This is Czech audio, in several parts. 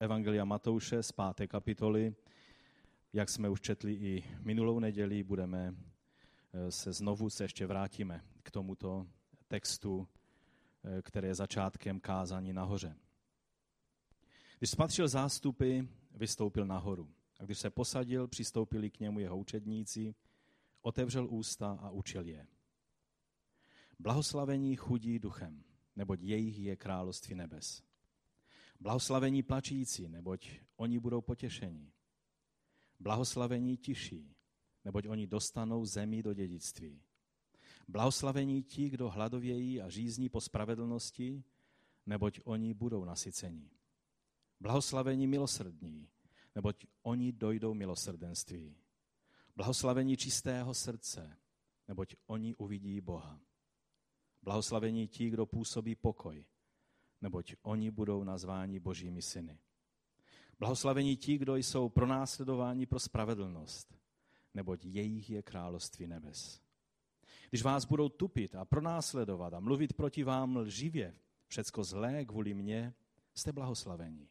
Evangelia Matouše z páté kapitoly. Jak jsme už četli i minulou neděli, budeme eh, se znovu se ještě vrátíme k tomuto textu, eh, který je začátkem kázání nahoře. Když spatřil zástupy, vystoupil nahoru. A když se posadil, přistoupili k němu jeho učedníci, otevřel ústa a učil je. Blahoslavení chudí duchem, neboť jejich je království nebes. Blahoslavení plačící, neboť oni budou potěšeni. Blahoslavení tiší, neboť oni dostanou zemi do dědictví. Blahoslavení ti, kdo hladovějí a řízní po spravedlnosti, neboť oni budou nasyceni. Blahoslavení milosrdní, neboť oni dojdou milosrdenství. Blahoslavení čistého srdce, neboť oni uvidí Boha. Blahoslavení ti, kdo působí pokoj, neboť oni budou nazváni božími syny. Blahoslavení ti, kdo jsou pronásledováni pro spravedlnost, neboť jejich je království nebes. Když vás budou tupit a pronásledovat a mluvit proti vám lživě, všecko zlé kvůli mně, jste blahoslavení.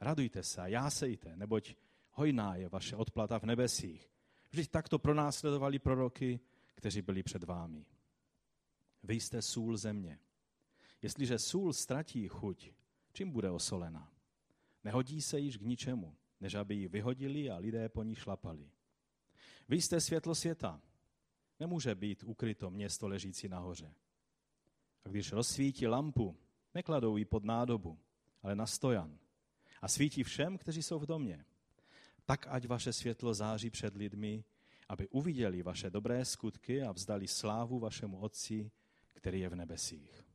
Radujte se a jásejte, neboť hojná je vaše odplata v nebesích. Vždyť takto pronásledovali proroky, kteří byli před vámi. Vy jste sůl země. Jestliže sůl ztratí chuť, čím bude osolena? Nehodí se již k ničemu, než aby ji vyhodili a lidé po ní šlapali. Vy jste světlo světa. Nemůže být ukryto město ležící nahoře. A když rozsvítí lampu, nekladou ji pod nádobu, ale na stojan. A svítí všem, kteří jsou v domě. Tak ať vaše světlo září před lidmi, aby uviděli vaše dobré skutky a vzdali slávu vašemu Otci, který je v nebesích.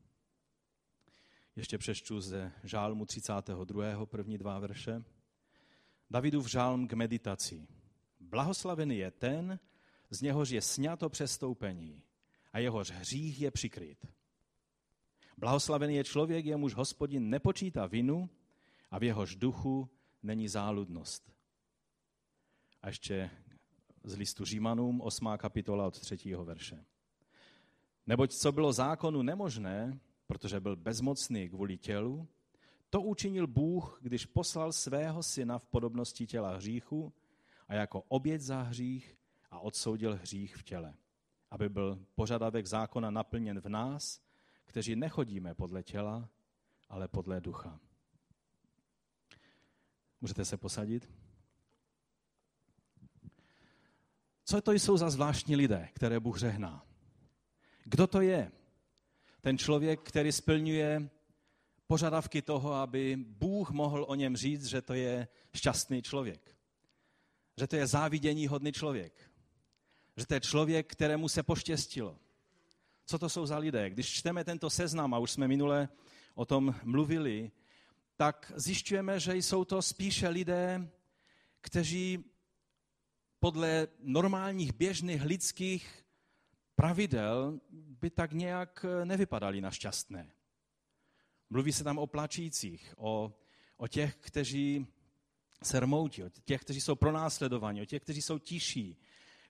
Ještě přečtu ze žálmu 32. první dva verše. Davidův žálm k meditaci. Blahoslavený je ten, z něhož je sňato přestoupení a jehož hřích je přikryt. Blahoslavený je člověk, jemuž hospodin nepočítá vinu a v jehož duchu není záludnost. A ještě z listu Římanům, 8. kapitola od 3. verše. Neboť co bylo zákonu nemožné, protože byl bezmocný kvůli tělu, to učinil Bůh, když poslal svého syna v podobnosti těla hříchu a jako oběť za hřích a odsoudil hřích v těle, aby byl požadavek zákona naplněn v nás, kteří nechodíme podle těla, ale podle ducha. Můžete se posadit? Co to jsou za zvláštní lidé, které Bůh řehná? Kdo to je? Ten člověk, který splňuje požadavky toho, aby Bůh mohl o něm říct, že to je šťastný člověk. Že to je závidění hodný člověk. Že to je člověk, kterému se poštěstilo. Co to jsou za lidé? Když čteme tento seznam, a už jsme minule o tom mluvili, tak zjišťujeme, že jsou to spíše lidé, kteří podle normálních běžných lidských pravidel by tak nějak eh, nevypadaly na šťastné. Mluví se tam o plačících, o, o těch, kteří se rmoutí, o těch, kteří jsou pronásledovaní, o těch, kteří jsou tiší,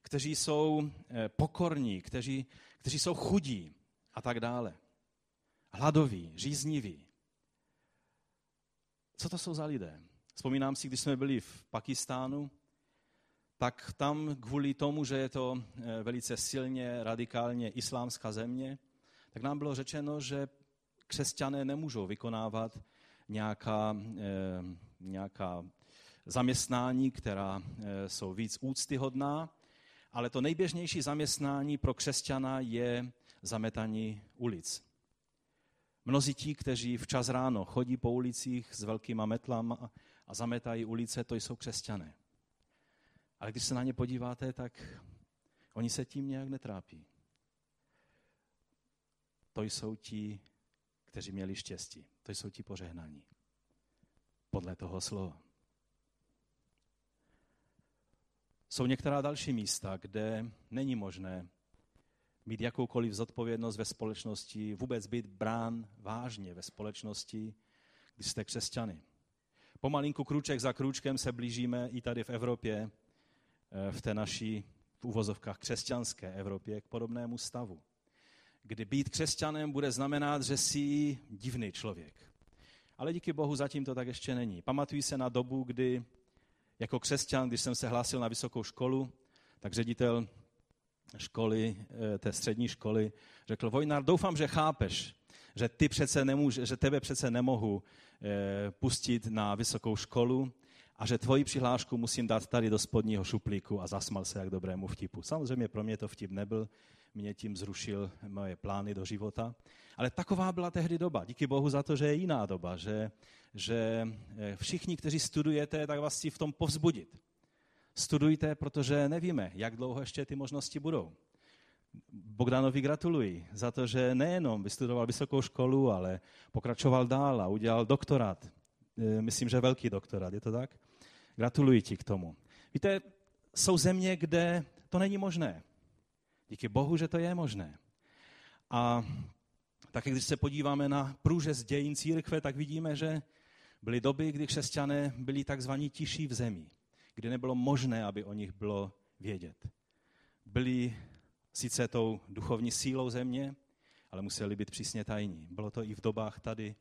kteří jsou eh, pokorní, kteří, kteří jsou chudí a tak dále. Hladoví, řízniví. Co to jsou za lidé? Vzpomínám si, když jsme byli v Pakistánu, tak tam kvůli tomu, že je to eh, velice silně, radikálně islámská země, tak nám bylo řečeno, že křesťané nemůžou vykonávat nějaká, eh, nějaká zaměstnání, která eh, jsou víc úctyhodná, ale to nejběžnější zaměstnání pro křesťana je zametaní ulic. Mnozí ti, kteří včas ráno chodí po ulicích s velkýma metlama a zametají ulice, to jsou křesťané. Ale když se na ně podíváte, tak oni se tím nějak netrápí. To jsou ti, kteří měli štěstí. To jsou ti pořehnaní. Podle toho slova. Jsou některá další místa, kde není možné mít jakoukoliv zodpovědnost ve společnosti, vůbec být brán vážně ve společnosti, když jste křesťany. Pomalinku krůček za krůčkem se blížíme i tady v Evropě v té naší v uvozovkách křesťanské Evropě k podobnému stavu. Kdy být křesťanem bude znamenat, že jsi divný člověk. Ale díky Bohu zatím to tak ještě není. Pamatuji se na dobu, kdy jako křesťan, když jsem se hlásil na vysokou školu, tak ředitel školy, eh, té střední školy, řekl, Vojnar, doufám, že chápeš, že, ty přece nemůže, že tebe přece nemohu eh, pustit na vysokou školu a že tvoji přihlášku musím dát tady do spodního šuplíku a zasmal se jak dobrému vtipu. Samozřejmě pro mě to vtip nebyl, mě tím zrušil moje plány do života. Ale taková byla tehdy doba. Díky Bohu za to, že je jiná doba, že, že eh, všichni, kteří studujete, tak vás chci v tom povzbudit. Studujte, protože nevíme, jak dlouho ještě ty možnosti budou. Bogdanovi gratuluji za to, že nejenom vystudoval vysokou školu, ale pokračoval dál a udělal doktorát. Eh, myslím, že velký doktorát, je to tak? Gratuluji ti k tomu. Víte, jsou země, kde to není možné. Díky Bohu, že to je možné. A také když se podíváme na průřez dějin církve, tak vidíme, že byly doby, kdy křesťané byli takzvaní tiší v zemi, kdy nebylo možné, aby o nich bylo vědět. Byli sice tou duchovní sílou země, ale museli být přísně tajní. Bylo to i v dobách tady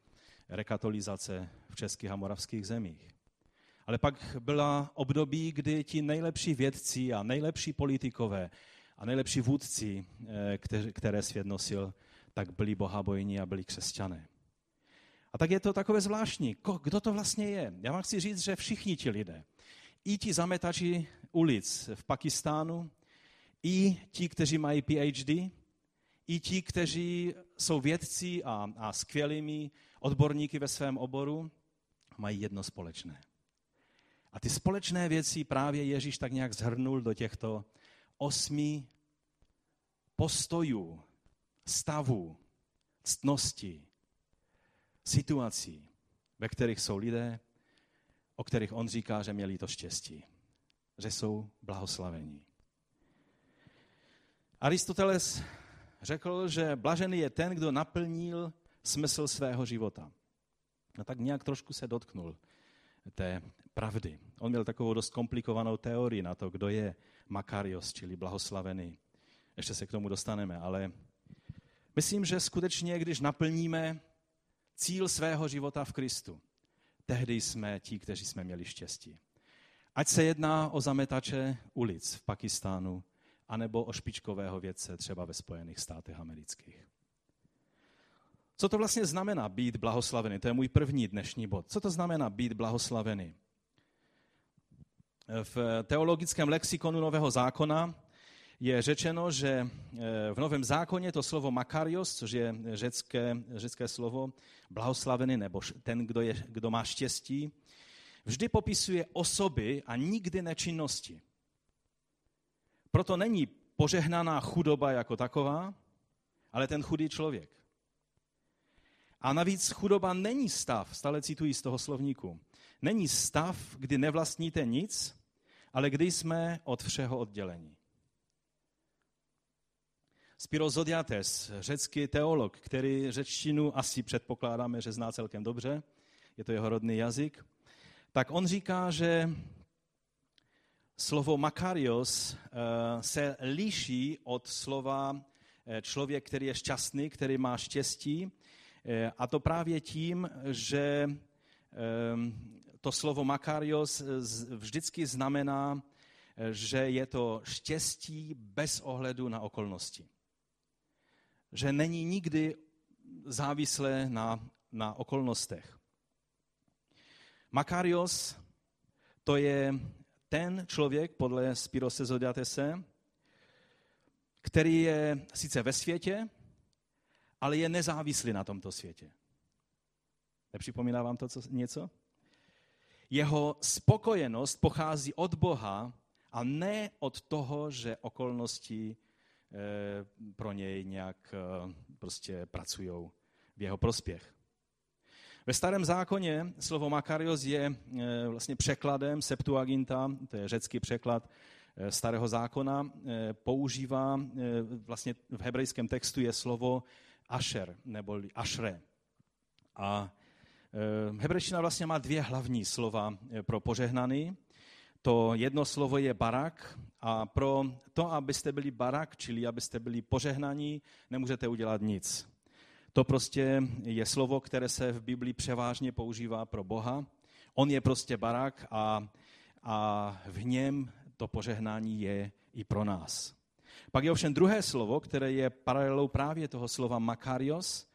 rekatolizace v českých a moravských zemích. Ale pak byla období, kdy ti nejlepší vědci a nejlepší politikové a nejlepší vůdci, eh, které svět nosil, tak byli bohabojní a byli křesťané. A tak je to takové zvláštní. Kdo to vlastně je? Já vám chci říct, že všichni ti lidé, i ti zametači ulic v Pakistánu, i ti, kteří mají PhD, i ti, kteří jsou vědci a, a skvělými odborníky ve svém oboru, mají jedno společné. A ty společné věci právě Ježíš tak nějak zhrnul do těchto osmi postojů, stavů, ctností, situací, ve kterých jsou lidé, o kterých on říká, že měli to štěstí, že jsou blahoslavení. Aristoteles řekl, že blažený je ten, kdo naplnil smysl svého života. A tak nějak trošku se dotknul té pravdy. On měl takovou dost komplikovanou teorii na to, kdo je Makarios, čili blahoslavený. Ještě se k tomu dostaneme, ale myslím, že skutečně, když naplníme cíl svého života v Kristu, tehdy jsme ti, kteří jsme měli štěstí. Ať se jedná o zametače ulic v Pakistánu, anebo o špičkového vědce třeba ve Spojených státech amerických. Co to vlastně znamená být blahoslavený? To je můj první dnešní bod. Co to znamená být blahoslavený? V teologickém lexikonu Nového zákona je řečeno, že eh, v Novém zákoně to slovo makarios, což je řecké, řecké slovo, blahoslavený nebo ten, kdo, je, kdo má štěstí, vždy popisuje osoby a nikdy nečinnosti. Proto není požehnaná chudoba jako taková, ale ten chudý člověk. A navíc chudoba není stav, stále cituji z toho slovníku, není stav, kdy nevlastníte nic, ale kdy jsme od všeho oddělení. Spiro Zodiates, řecký teolog, který řečtinu asi předpokládáme, že zná celkem dobře, je to jeho rodný jazyk, tak on říká, že slovo makarios eh, se liší od slova eh, člověk, který je šťastný, který má štěstí, eh, a to právě tím, že to slovo makarios vždycky znamená, že je to štěstí bez ohledu na okolnosti. Že není nikdy závislé na, na okolnostech. Makarios to je ten člověk, podle Spirose Zodiatese, který je sice ve světě, ale je nezávislý na tomto světě. Nepřipomíná vám to co, něco? Jeho spokojenost pochází od Boha a ne od toho, že okolnosti eh, pro něj nějak eh, prostě pracují v jeho prospěch. Ve starém zákoně slovo Makarios je eh, vlastně překladem Septuaginta, to je řecký překlad starého zákona, používá, vlastně v hebrejském textu je slovo Asher, nebo Ashre. A Eh, hebrejština vlastně má dvě hlavní slova eh, pro požehnaný. To jedno slovo je barak a pro to, abyste byli barak, čili abyste byli požehnaní, nemůžete udělat nic. To prostě je slovo, které se v Biblii převážně používá pro Boha. On je prostě barák a, a v něm to požehnání je i pro nás. Pak je ovšem druhé slovo, které je paralelou právě toho slova makarios.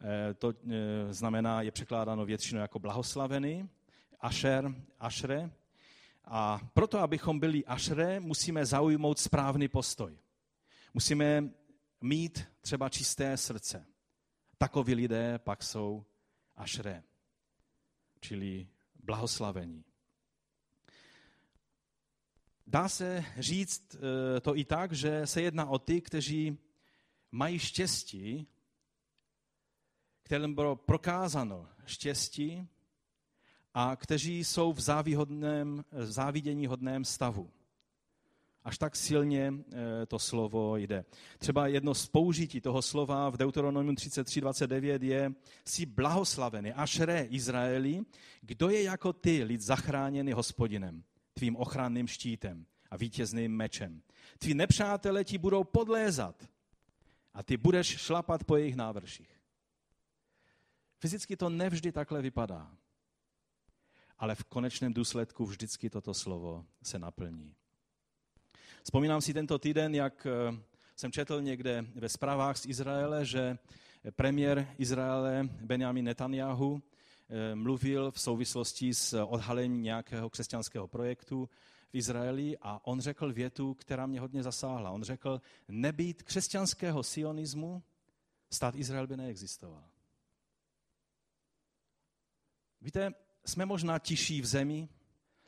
Eh, to eh, znamená, je překládáno většinou jako blahoslavený, ašer, ašre. A proto, abychom byli ašre, musíme zaujmout správný postoj. Musíme mít třeba čisté srdce. Takoví lidé pak jsou ašre, čili blahoslavení. Dá se říct eh, to i tak, že se jedná o ty, kteří mají štěstí, kterým bylo prokázáno štěstí a kteří jsou v závidění hodném stavu. Až tak silně eh, to slovo jde. Třeba jedno z použití toho slova v Deuteronomium 33.29 je si blahoslavený, re Izraeli, kdo je jako ty, lid zachráněný hospodinem, tvým ochranným štítem a vítězným mečem. Tví nepřátelé ti budou podlézat a ty budeš šlapat po jejich návrších. Fyzicky to nevždy takhle vypadá, ale v konečném důsledku vždycky toto slovo se naplní. Vzpomínám si tento týden, jak eh, jsem četl někde ve zprávách z Izraele, že premiér Izraele Benjamin Netanyahu eh, mluvil v souvislosti s odhalením nějakého křesťanského projektu v Izraeli a on řekl větu, která mě hodně zasáhla. On řekl, nebýt křesťanského sionismu, stát Izrael by neexistoval. Víte, jsme možná tiší v zemi,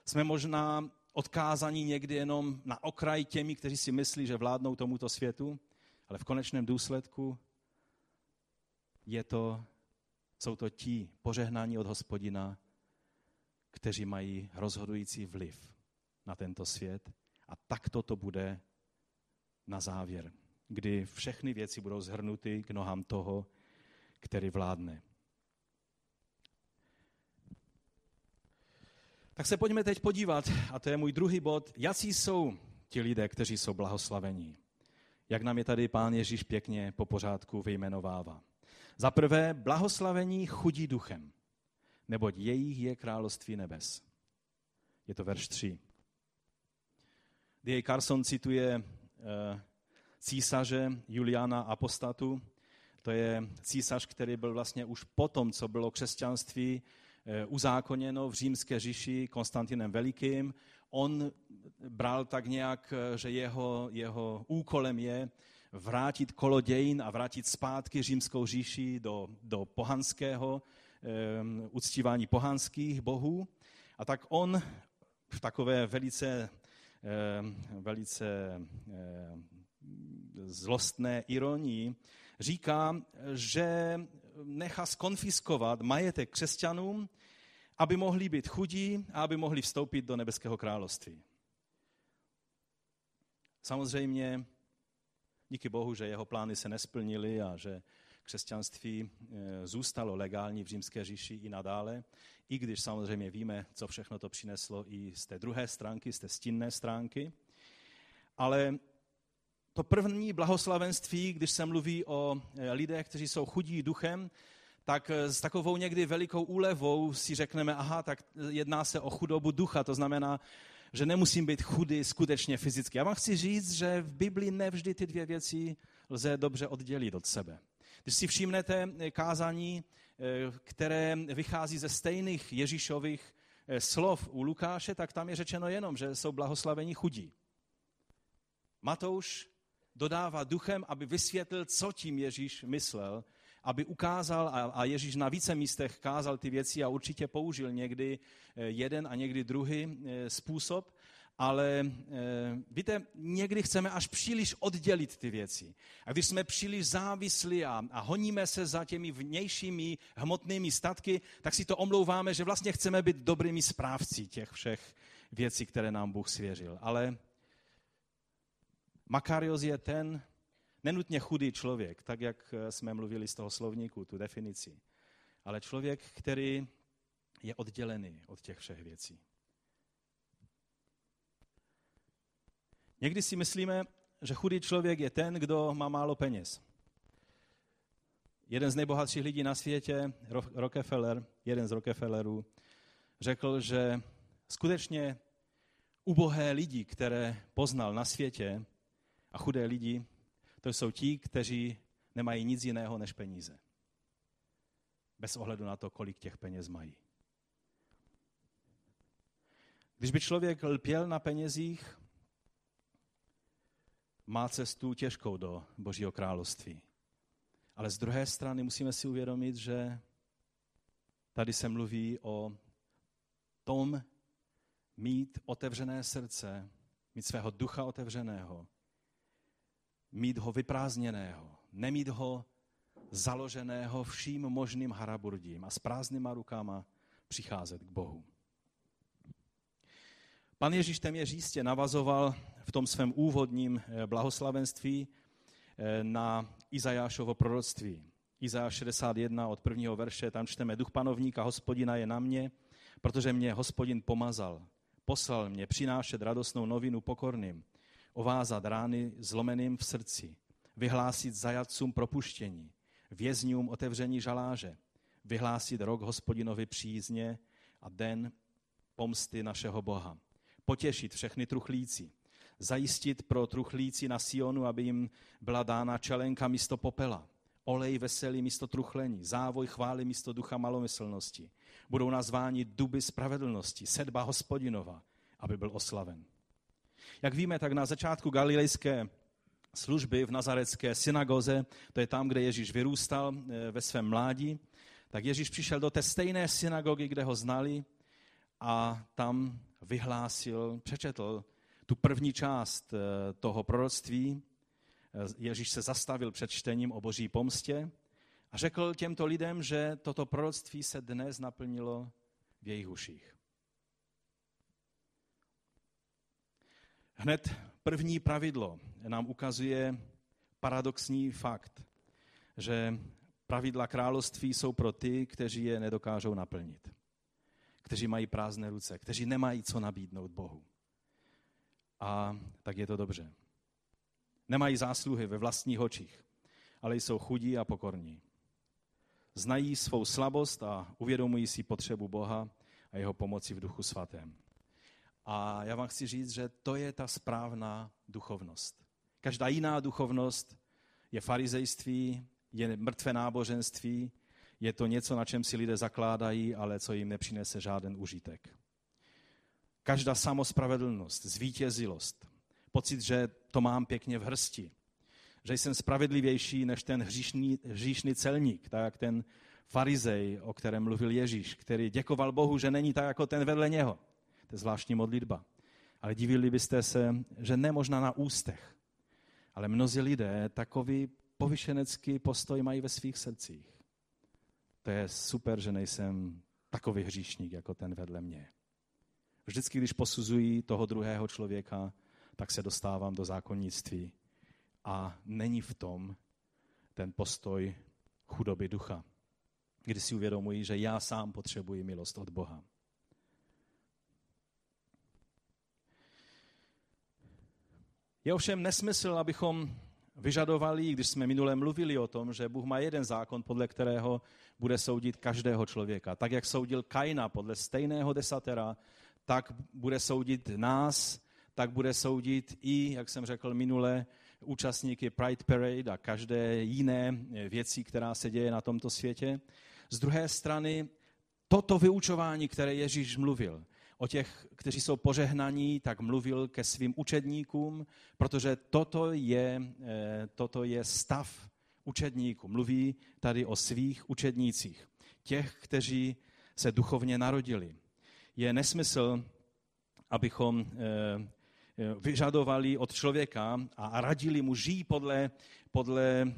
jsme možná odkázaní někdy jenom na okraj těmi, kteří si myslí, že vládnou tomuto světu, ale v konečném důsledku je to, jsou to ti požehnání od hospodina, kteří mají rozhodující vliv na tento svět. A takto to bude na závěr, kdy všechny věci budou zhrnuty k nohám toho, který vládne. Tak se pojďme teď podívat, a to je můj druhý bod, jaký jsou ti lidé, kteří jsou blahoslavení. Jak nám je tady pán Ježíš pěkně po pořádku vyjmenovává. Za prvé, blahoslavení chudí duchem, neboť jejich je království nebes. Je to verš 3. D.A. Carson cituje uh, císaře Juliana Apostatu. To je císař, který byl vlastně už potom, co bylo křesťanství Eh, uzákoněno v římské říši Konstantinem Velikým. On bral tak nějak, eh, že jeho, jeho úkolem je vrátit kolo dějin a vrátit zpátky římskou říši do, do pohanského, um, uctívání pohanských bohů. A tak on v takové velice, um, velice um, zlostné ironii říká, že nechá skonfiskovat majetek křesťanům, aby mohli být chudí a aby mohli vstoupit do nebeského království. Samozřejmě díky Bohu, že jeho plány se nesplnily a že křesťanství eh, zůstalo legální v římské říši i nadále, i když samozřejmě víme, co všechno to přineslo i z té druhé stránky, z té stinné stránky. Ale to první blahoslavenství, když se mluví o eh, lidech, kteří jsou chudí duchem, tak eh, s takovou někdy velikou úlevou si řekneme, aha, tak jedná se o chudobu ducha, to znamená, že nemusím být chudý skutečně fyzicky. Já vám chci říct, že v Biblii nevždy ty dvě věci lze dobře oddělit od sebe. Když si všimnete eh, kázání, které vychází ze stejných Ježíšových slov u Lukáše, tak tam je řečeno jenom, že jsou blahoslavení chudí. Matouš dodává duchem, aby vysvětlil, co tím Ježíš myslel, aby ukázal, a Ježíš na více místech kázal ty věci a určitě použil někdy eh, jeden a někdy druhý eh, způsob, ale eh, víte, někdy chceme až příliš oddělit ty věci. A když jsme příliš závislí a, a honíme se za těmi vnějšími hmotnými statky, tak si to omlouváme, že vlastně chceme být dobrými správci těch všech věcí, které nám Bůh svěřil. Ale Makarios je ten nenutně chudý člověk, tak jak eh, jsme mluvili z toho slovníku, tu definici, ale člověk, který je oddělený od těch všech věcí. Někdy si myslíme, že chudý člověk je ten, kdo má málo peněz. jeden z nejbohatších lidí na světě, Rockefeller, jeden z Rockefellerů, řekl, že skutečně ubohé lidi, které poznal na světě, a chudé lidi, to jsou ti, kteří nemají nic jiného než peníze. Bez ohledu na to, kolik těch peněz mají. Když by člověk lpěl na penězích, má cestu těžkou do Božího království. Ale z druhé strany musíme si uvědomit, že tady se mluví o tom mít otevřené srdce, mít svého ducha otevřeného, mít ho vyprázdněného, nemít ho založeného vším možným haraburdím a s prázdnýma rukama přicházet k Bohu. Pan Ježíš téměř jistě navazoval v tom svém úvodním eh, blahoslavenství eh, na Izajášovo proroctví. Izajáš 61 od prvního verše, tam čteme, duch panovníka hospodina je na mě, protože mě hospodin pomazal. Poslal mě přinášet radostnou novinu pokorným, ovázat rány zlomeným v srdci, vyhlásit zajatcům propuštění, vězňům otevření žaláže, vyhlásit rok hospodinovi přízně a den pomsty našeho Boha, potěšit všechny truchlíci, zajistit pro truchlíci na Sionu, aby jim byla dána čelenka místo popela, olej veselý místo truchlení, závoj chvály místo ducha malomyslnosti. Budou nazváni duby spravedlnosti, sedba hospodinova, aby byl oslaven. Jak víme, tak na začátku galilejské služby v nazarecké synagoze, to je tam, kde Ježíš vyrůstal eh, ve svém mládí, tak Ježíš přišel do té stejné synagogy, kde ho znali a tam vyhlásil, přečetl tu první část eh, toho proroctví. Eh, Ježíš se zastavil před čtením o boží pomstě a řekl těmto lidem, že toto proroctví se dnes naplnilo v jejich uších. Hned první pravidlo nám ukazuje paradoxní fakt, že pravidla království jsou pro ty, kteří je nedokážou naplnit. Kteří mají prázdné ruce, kteří nemají co nabídnout Bohu. A tak je to dobře. Nemají zásluhy ve vlastních očích, ale jsou chudí a pokorní. Znají svou slabost a uvědomují si potřebu Boha a jeho pomoci v duchu svatém. A já vám chci říct, že to je ta správná duchovnost. Každá jiná duchovnost je farizejství, je mrtvé náboženství, je to něco, na čem si lidé zakládají, ale co jim nepřinese žádný užitek. Každá samospravedlnost, zvítězilost, pocit, že to mám pěkně v hrsti, že jsem spravedlivější než ten hříšný, hříšný celník, tak jak ten farizej, o kterém mluvil Ježíš, který děkoval Bohu, že není tak jako ten vedle něho. To je zvláštní modlitba. Ale divili byste se, že ne možná na ústech, ale mnozí lidé takový povyšenecký postoj mají ve svých srdcích. To je super, že nejsem takový hříšník jako ten vedle mě. Vždycky, když posuzují toho druhého člověka, tak se dostávám do zákonnictví. A není v tom ten postoj chudoby ducha, kdy si uvědomují, že já sám potřebuji milost od Boha. Je ovšem nesmysl, abychom vyžadovali, když jsme minule mluvili o tom, že Bůh má jeden zákon, podle kterého bude soudit každého člověka. Tak, jak soudil Kaina podle stejného desatera, tak bude soudit nás, tak bude soudit i, jak jsem řekl minule, účastníky Pride Parade a každé jiné věci, která se děje na tomto světě. Z druhé strany, toto vyučování, které Ježíš mluvil, o těch, kteří jsou požehnaní, tak mluvil ke svým učedníkům, protože toto je, eh, toto je stav učedníků. Mluví tady o svých učednících, těch, kteří se duchovně narodili. Je nesmysl, abychom eh, vyžadovali od člověka a radili mu žít podle, podle eh,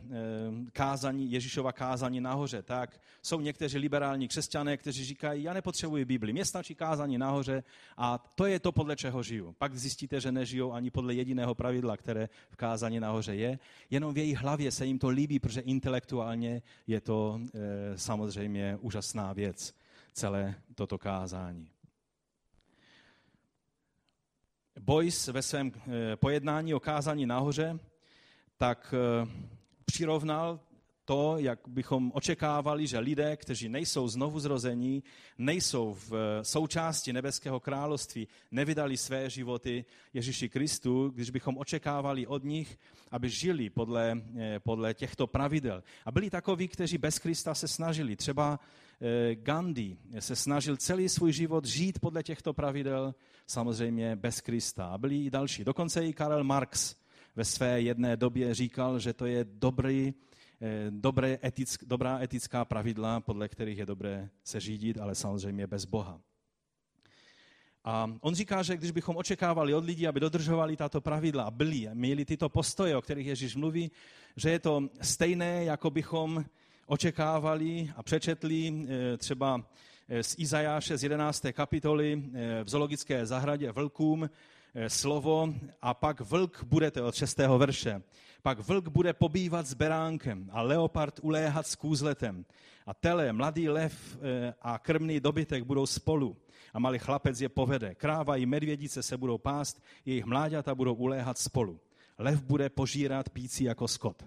kázání, Ježíšova kázání nahoře. Tak jsou někteří liberální křesťané, kteří říkají, já nepotřebuji Bibli, mě stačí kázání nahoře a to je to, podle čeho žiju. Pak zjistíte, že nežijou ani podle jediného pravidla, které v kázání nahoře je. Jenom v jejich hlavě se jim to líbí, protože intelektuálně je to e, samozřejmě úžasná věc, celé toto kázání. Boyce ve svém eh, pojednání o kázání nahoře tak eh, přirovnal to, jak bychom očekávali, že lidé, kteří nejsou znovu zrození, nejsou v eh, součásti nebeského království, nevydali své životy Ježíši Kristu, když bychom očekávali od nich, aby žili podle, podle těchto pravidel. A byli takoví, kteří bez Krista se snažili. Třeba Gandhi se snažil celý svůj život žít podle těchto pravidel, samozřejmě bez Krista. A byli i další. Dokonce i Karel Marx ve své jedné době říkal, že to je dobrý, eh, dobré etick, dobrá etická pravidla, podle kterých je dobré se řídit, ale samozřejmě bez Boha. A on říká, že když bychom očekávali od lidí, aby dodržovali tato pravidla a byli, měli tyto postoje, o kterých Ježíš mluví, že je to stejné, jako bychom očekávali a přečetli eh, třeba z Izajáše z 11. kapitoly v zoologické zahradě vlkům, Eh, slovo a pak vlk budete od 6. verše. Pak vlk bude pobývat s beránkem a leopard uléhat s kůzletem. A tele, mladý lev eh, a krmný dobytek budou spolu a malý chlapec je povede. Kráva i medvědice se budou pást, jejich mláďata budou uléhat spolu. Lev bude požírat pící jako skot.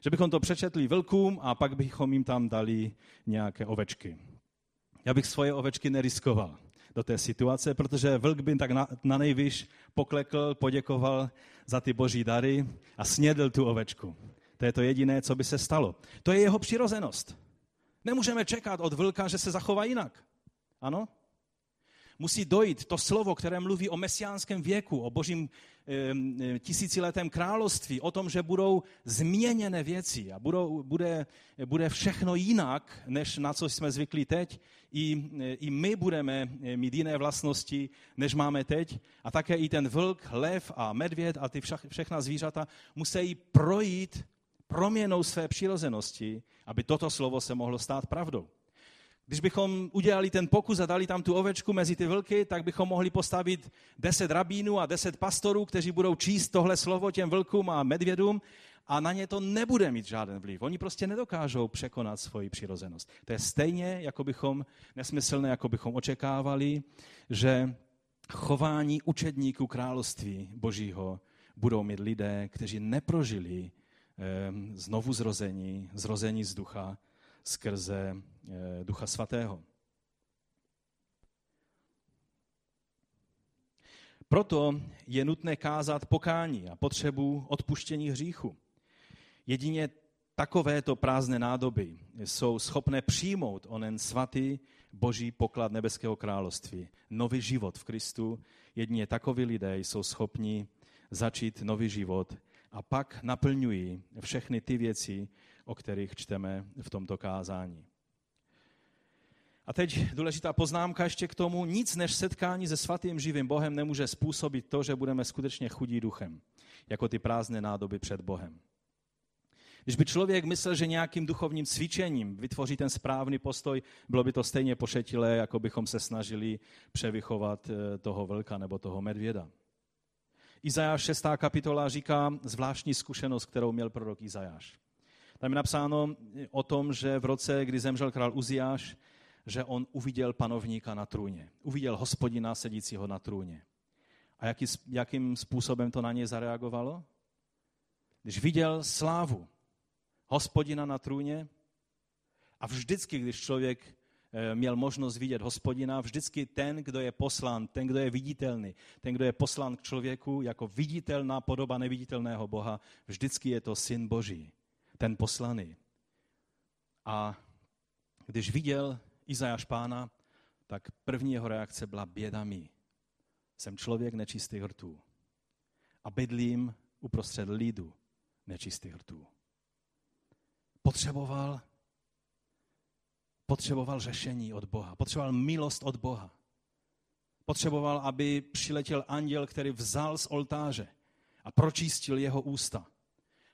Že bychom to přečetli vlkům a pak bychom jim tam dali nějaké ovečky. Já bych svoje ovečky neriskoval do té situace, protože vlk by tak na, na nejvyš poklekl, poděkoval za ty boží dary a snědl tu ovečku. To je to jediné, co by se stalo. To je jeho přirozenost. Nemůžeme čekat od vlka, že se zachová jinak. Ano? musí dojít to slovo, které mluví o mesiánském věku, o božím tisíciletém království, o tom, že budou změněné věci a budou, bude, bude všechno jinak, než na co jsme zvyklí teď. I, I my budeme e, mít jiné vlastnosti, než máme teď. A také i ten vlk, lev a medvěd a ty všechna zvířata musí projít proměnou své přirozenosti, aby toto slovo se mohlo stát pravdou. Když bychom udělali ten pokus a dali tam tu ovečku mezi ty vlky, tak bychom mohli postavit deset rabínů a deset pastorů, kteří budou číst tohle slovo těm vlkům a medvědům a na ně to nebude mít žádný vliv. Oni prostě nedokážou překonat svoji přirozenost. To je stejně, jako bychom, nesmyslné, jako bychom očekávali, že chování učedníků království božího budou mít lidé, kteří neprožili eh, znovu zrození, zrození z ducha, skrze Ducha Svatého. Proto je nutné kázat pokání a potřebu odpuštění hříchu. Jedině takovéto prázdné nádoby jsou schopné přijmout onen svatý boží poklad nebeského království, nový život v Kristu. Jedině takoví lidé jsou schopni začít nový život a pak naplňují všechny ty věci, o kterých čteme v tomto kázání. A teď důležitá poznámka ještě k tomu. Nic než setkání se svatým živým Bohem nemůže způsobit to, že budeme skutečně chudí duchem, jako ty prázdné nádoby před Bohem. Když by člověk myslel, že nějakým duchovním cvičením vytvoří ten správný postoj, bylo by to stejně pošetilé, jako bychom se snažili převychovat eh, toho vlka nebo toho medvěda. Izajáš 6. kapitola říká zvláštní zkušenost, kterou měl prorok Izajáš. Tam je napsáno o tom, že v roce, kdy zemřel král Uziáš, že on uviděl panovníka na trůně. Uviděl hospodina sedícího na trůně. A jaký, jakým způsobem to na něj zareagovalo? Když viděl slávu hospodina na trůně a vždycky, když člověk eh, měl možnost vidět hospodina, vždycky ten, kdo je poslán, ten, kdo je viditelný, ten, kdo je poslán k člověku jako viditelná podoba neviditelného Boha, vždycky je to syn Boží ten poslaný. A když viděl Izajáš pána, tak první jeho reakce byla běda mi. Jsem člověk nečistých rtů a bydlím uprostřed lidu nečistých rtů. Potřeboval, potřeboval řešení od Boha, potřeboval milost od Boha. Potřeboval, aby přiletěl anděl, který vzal z oltáře a pročistil jeho ústa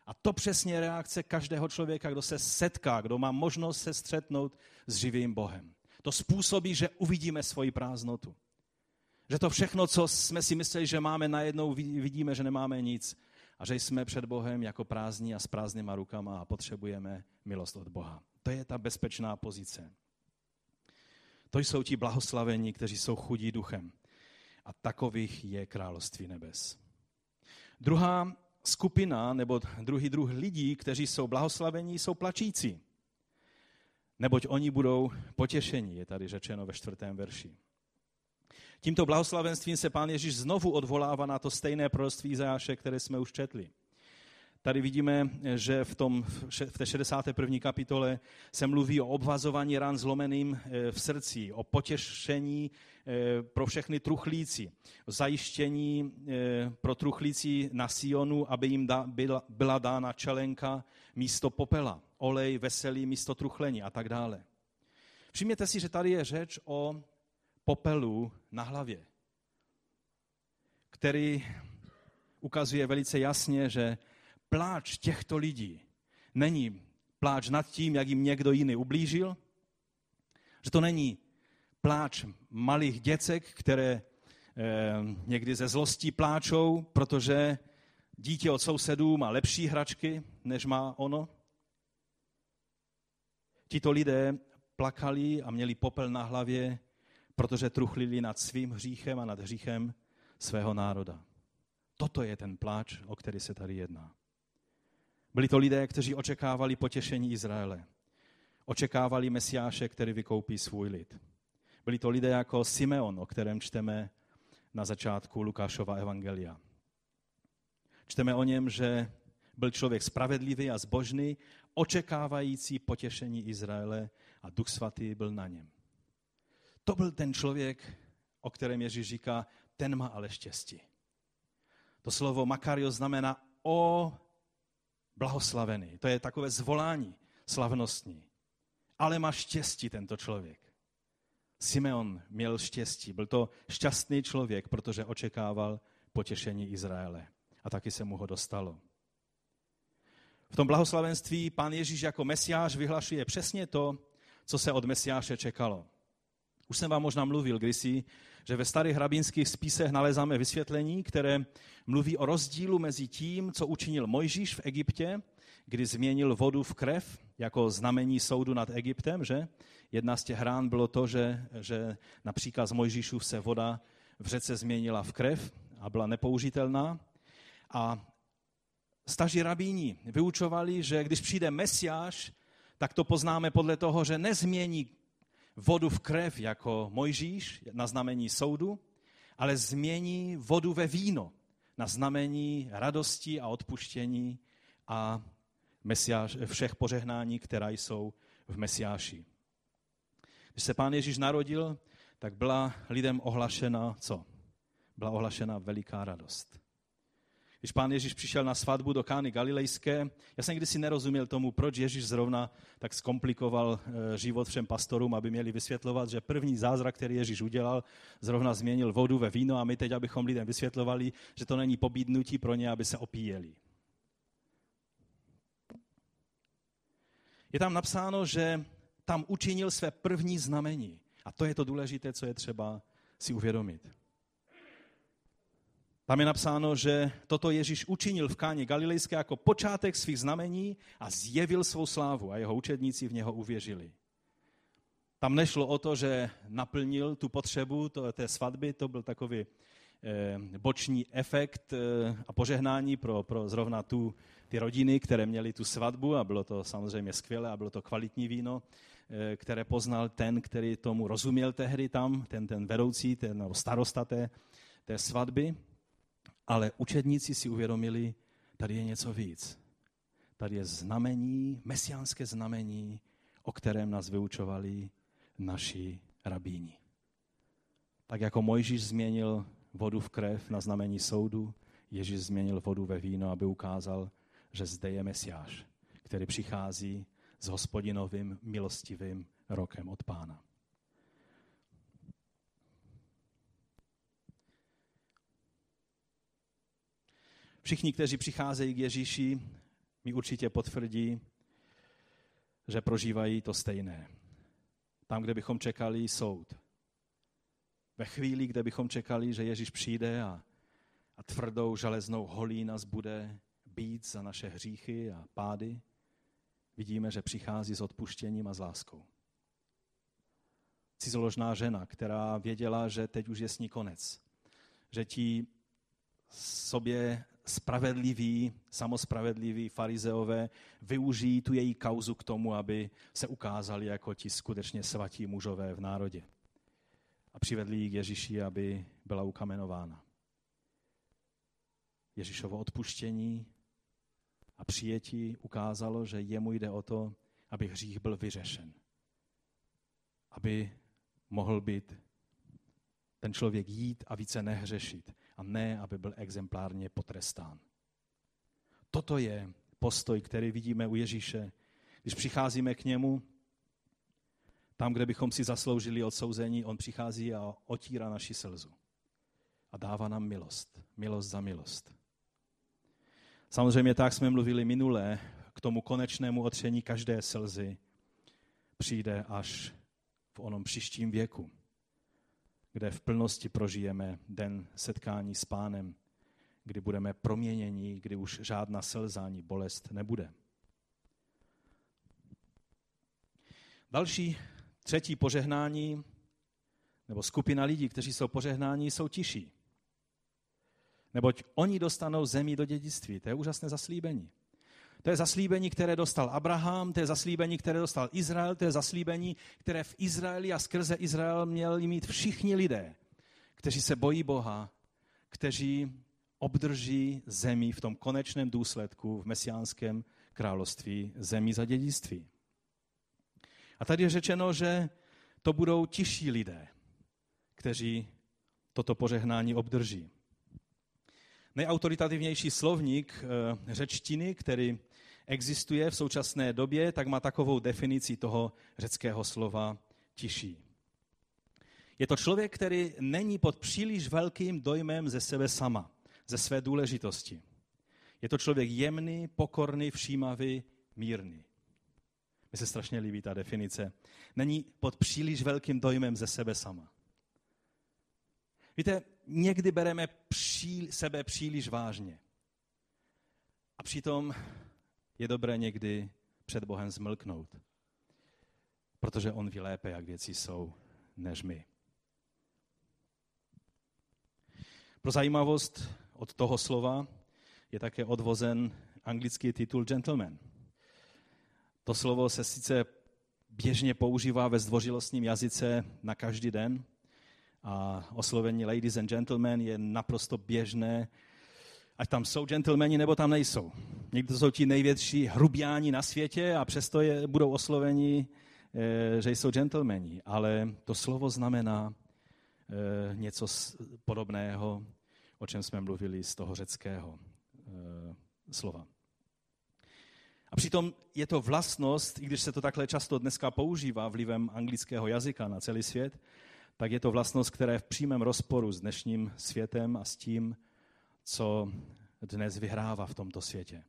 a to přesně je reakce každého člověka, kdo se setká, kdo má možnost se střetnout s živým Bohem. To způsobí, že uvidíme svoji prázdnotu. Že to všechno, co jsme si mysleli, že máme, najednou vidíme, že nemáme nic. A že jsme před Bohem jako prázdní a s prázdnýma rukama a potřebujeme milost od Boha. To je ta bezpečná pozice. To jsou ti blahoslavení, kteří jsou chudí duchem. A takových je království nebes. Druhá skupina nebo druhý druh lidí, kteří jsou blahoslavení, jsou plačící. Neboť oni budou potěšení, je tady řečeno ve čtvrtém verši. Tímto blahoslavenstvím se pán Ježíš znovu odvolává na to stejné proroctví Izajáše, které jsme už četli. Tady vidíme, že v, tom, v té 61. kapitole se mluví o obvazování ran zlomeným eh, v srdci, o potěšení eh, pro všechny truchlíci, o zajištění eh, pro truchlíci na Sionu, aby jim byla, byla dána čelenka místo popela, olej, veselý místo truchlení a tak dále. Všimněte si, že tady je řeč o popelu na hlavě, který ukazuje velice jasně, že pláč těchto lidí není pláč nad tím, jak jim někdo jiný ublížil, že to není pláč malých děcek, které eh, někdy ze zlostí pláčou, protože dítě od sousedů má lepší hračky, než má ono. Tito lidé plakali a měli popel na hlavě, protože truchlili nad svým hříchem a nad hříchem svého národa. Toto je ten pláč, o který se tady jedná. Byli to lidé, kteří očekávali potěšení Izraele. Očekávali Mesiáše, který vykoupí svůj lid. Byli to lidé jako Simeon, o kterém čteme na začátku Lukášova evangelia. Čteme o něm, že byl člověk spravedlivý a zbožný, očekávající potěšení Izraele a Duch Svatý byl na něm. To byl ten člověk, o kterém Ježíš říká, ten má ale štěstí. To slovo Makario znamená o blahoslavený. To je takové zvolání slavnostní. Ale má štěstí tento člověk. Simeon měl štěstí. Byl to šťastný člověk, protože očekával potěšení Izraele. A taky se mu ho dostalo. V tom blahoslavenství pán Ježíš jako mesiáš vyhlašuje přesně to, co se od mesiáše čekalo. Už jsem vám možná mluvil kdysi, že ve starých hrabínských spisech nalezáme vysvětlení, které mluví o rozdílu mezi tím, co učinil Mojžíš v Egyptě, kdy změnil vodu v krev jako znamení soudu nad Egyptem, že? Jedna z těch rán bylo to, že, že například z Mojžíšů se voda v řece změnila v krev a byla nepoužitelná. A staří rabíni vyučovali, že když přijde Mesiáš, tak to poznáme podle toho, že nezmění vodu v krev jako Mojžíš na znamení soudu, ale změní vodu ve víno na znamení radosti a odpuštění a mesiáš, všech požehnání, která jsou v Mesiáši. Když se pán Ježíš narodil, tak byla lidem ohlašena co? Byla ohlašena veliká radost když pán Ježíš přišel na svatbu do Kány Galilejské, já jsem kdysi nerozuměl tomu, proč Ježíš zrovna tak zkomplikoval eh, život všem pastorům, aby měli vysvětlovat, že první zázrak, který Ježíš udělal, zrovna změnil vodu ve víno a my teď, abychom lidem vysvětlovali, že to není pobídnutí pro ně, aby se opíjeli. Je tam napsáno, že tam učinil své první znamení. A to je to důležité, co je třeba si uvědomit. Tam je napsáno, že toto Ježíš učinil v Káně Galilejské jako počátek svých znamení a zjevil svou slávu a jeho učedníci v něho uvěřili. Tam nešlo o to, že naplnil tu potřebu to, té svatby, to byl takový eh, boční efekt eh, a požehnání pro, pro zrovna tu, ty rodiny, které měly tu svatbu a bylo to samozřejmě skvělé a bylo to kvalitní víno, eh, které poznal ten, který tomu rozuměl tehdy tam, ten, ten vedoucí, ten starosta té, té svatby. Ale učedníci si uvědomili, tady je něco víc. Tady je znamení, mesiánské znamení, o kterém nás vyučovali naši rabíni. Tak jako Mojžíš změnil vodu v krev na znamení soudu, Ježíš změnil vodu ve víno, aby ukázal, že zde je Mesiáš, který přichází s hospodinovým milostivým rokem od pána. Všichni, kteří přicházejí k Ježíši, mi určitě potvrdí, že prožívají to stejné. Tam, kde bychom čekali soud. Ve chvíli, kde bychom čekali, že Ježíš přijde a, a tvrdou železnou holí nás bude být za naše hříchy a pády, vidíme, že přichází s odpuštěním a s láskou. Cizoložná žena, která věděla, že teď už je s ní konec. Že ti sobě spravedliví, samospravedliví farizeové využijí tu její kauzu k tomu, aby se ukázali jako ti skutečně svatí mužové v národě. A přivedli ji k Ježíši, aby byla ukamenována. Ježíšovo odpuštění a přijetí ukázalo, že jemu jde o to, aby hřích byl vyřešen. Aby mohl být ten člověk jít a více nehřešit. A ne, aby byl exemplárně potrestán. Toto je postoj, který vidíme u Ježíše. Když přicházíme k němu, tam, kde bychom si zasloužili odsouzení, on přichází a otírá naši slzu. A dává nám milost. Milost za milost. Samozřejmě tak jsme mluvili minule, k tomu konečnému otření každé slzy přijde až v onom příštím věku, kde v plnosti prožijeme den setkání s pánem, kdy budeme proměněni, kdy už žádná ani bolest nebude. Další, třetí požehnání, nebo skupina lidí, kteří jsou požehnáni, jsou tiší neboť oni dostanou zemi do dědictví. To je úžasné zaslíbení. To je zaslíbení, které dostal Abraham, to je zaslíbení, které dostal Izrael, to je zaslíbení, které v Izraeli a skrze Izrael měli mít všichni lidé, kteří se bojí Boha, kteří obdrží zemi v tom konečném důsledku v mesiánském království zemi za dědictví. A tady je řečeno, že to budou tiší lidé, kteří toto požehnání obdrží nejautoritativnější slovník eh, řečtiny, který existuje v současné době, tak má takovou definici toho řeckého slova tiší. Je to člověk, který není pod příliš velkým dojmem ze sebe sama, ze své důležitosti. Je to člověk jemný, pokorný, všímavý, mírný. Mně se strašně líbí ta definice. Není pod příliš velkým dojmem ze sebe sama. Víte, někdy bereme pří, sebe příliš vážně. A přitom je dobré někdy před Bohem zmlknout. Protože On ví lépe, jak věci jsou, než my. Pro zajímavost od toho slova je také odvozen anglický titul gentleman. To slovo se sice běžně používá ve zdvořilostním jazyce na každý den, a oslovení ladies and gentlemen je naprosto běžné, ať tam jsou gentlemani nebo tam nejsou. Někdy to jsou ti největší hrubiáni na světě a přesto je, budou osloveni, e, že jsou gentlemani. Ale to slovo znamená e, něco podobného, o čem jsme mluvili z toho řeckého e, slova. A přitom je to vlastnost, i když se to takhle často dneska používá vlivem anglického jazyka na celý svět, tak je to vlastnost, která je v přímém rozporu s dnešním světem a s tím, co dnes vyhrává v tomto světě.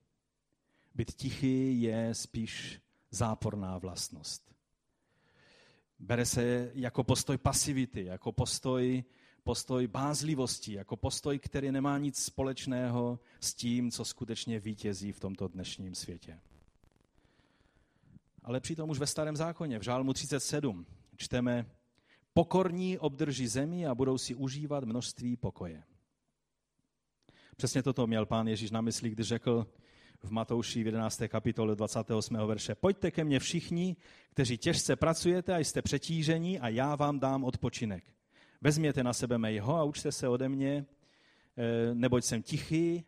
Být tichý je spíš záporná vlastnost. Bere se jako postoj pasivity, jako postoj, postoj bázlivosti, jako postoj, který nemá nic společného s tím, co skutečně vítězí v tomto dnešním světě. Ale přitom už ve starém zákoně, v Žálmu 37, čteme, Pokorní obdrží zemi a budou si užívat množství pokoje. Přesně toto měl pán Ježíš na mysli, když řekl v Matouši v 11. kapitole 28. verše Pojďte ke mně všichni, kteří těžce pracujete a jste přetížení a já vám dám odpočinek. Vezměte na sebe mého a učte se ode mě, eh, neboť jsem tichý,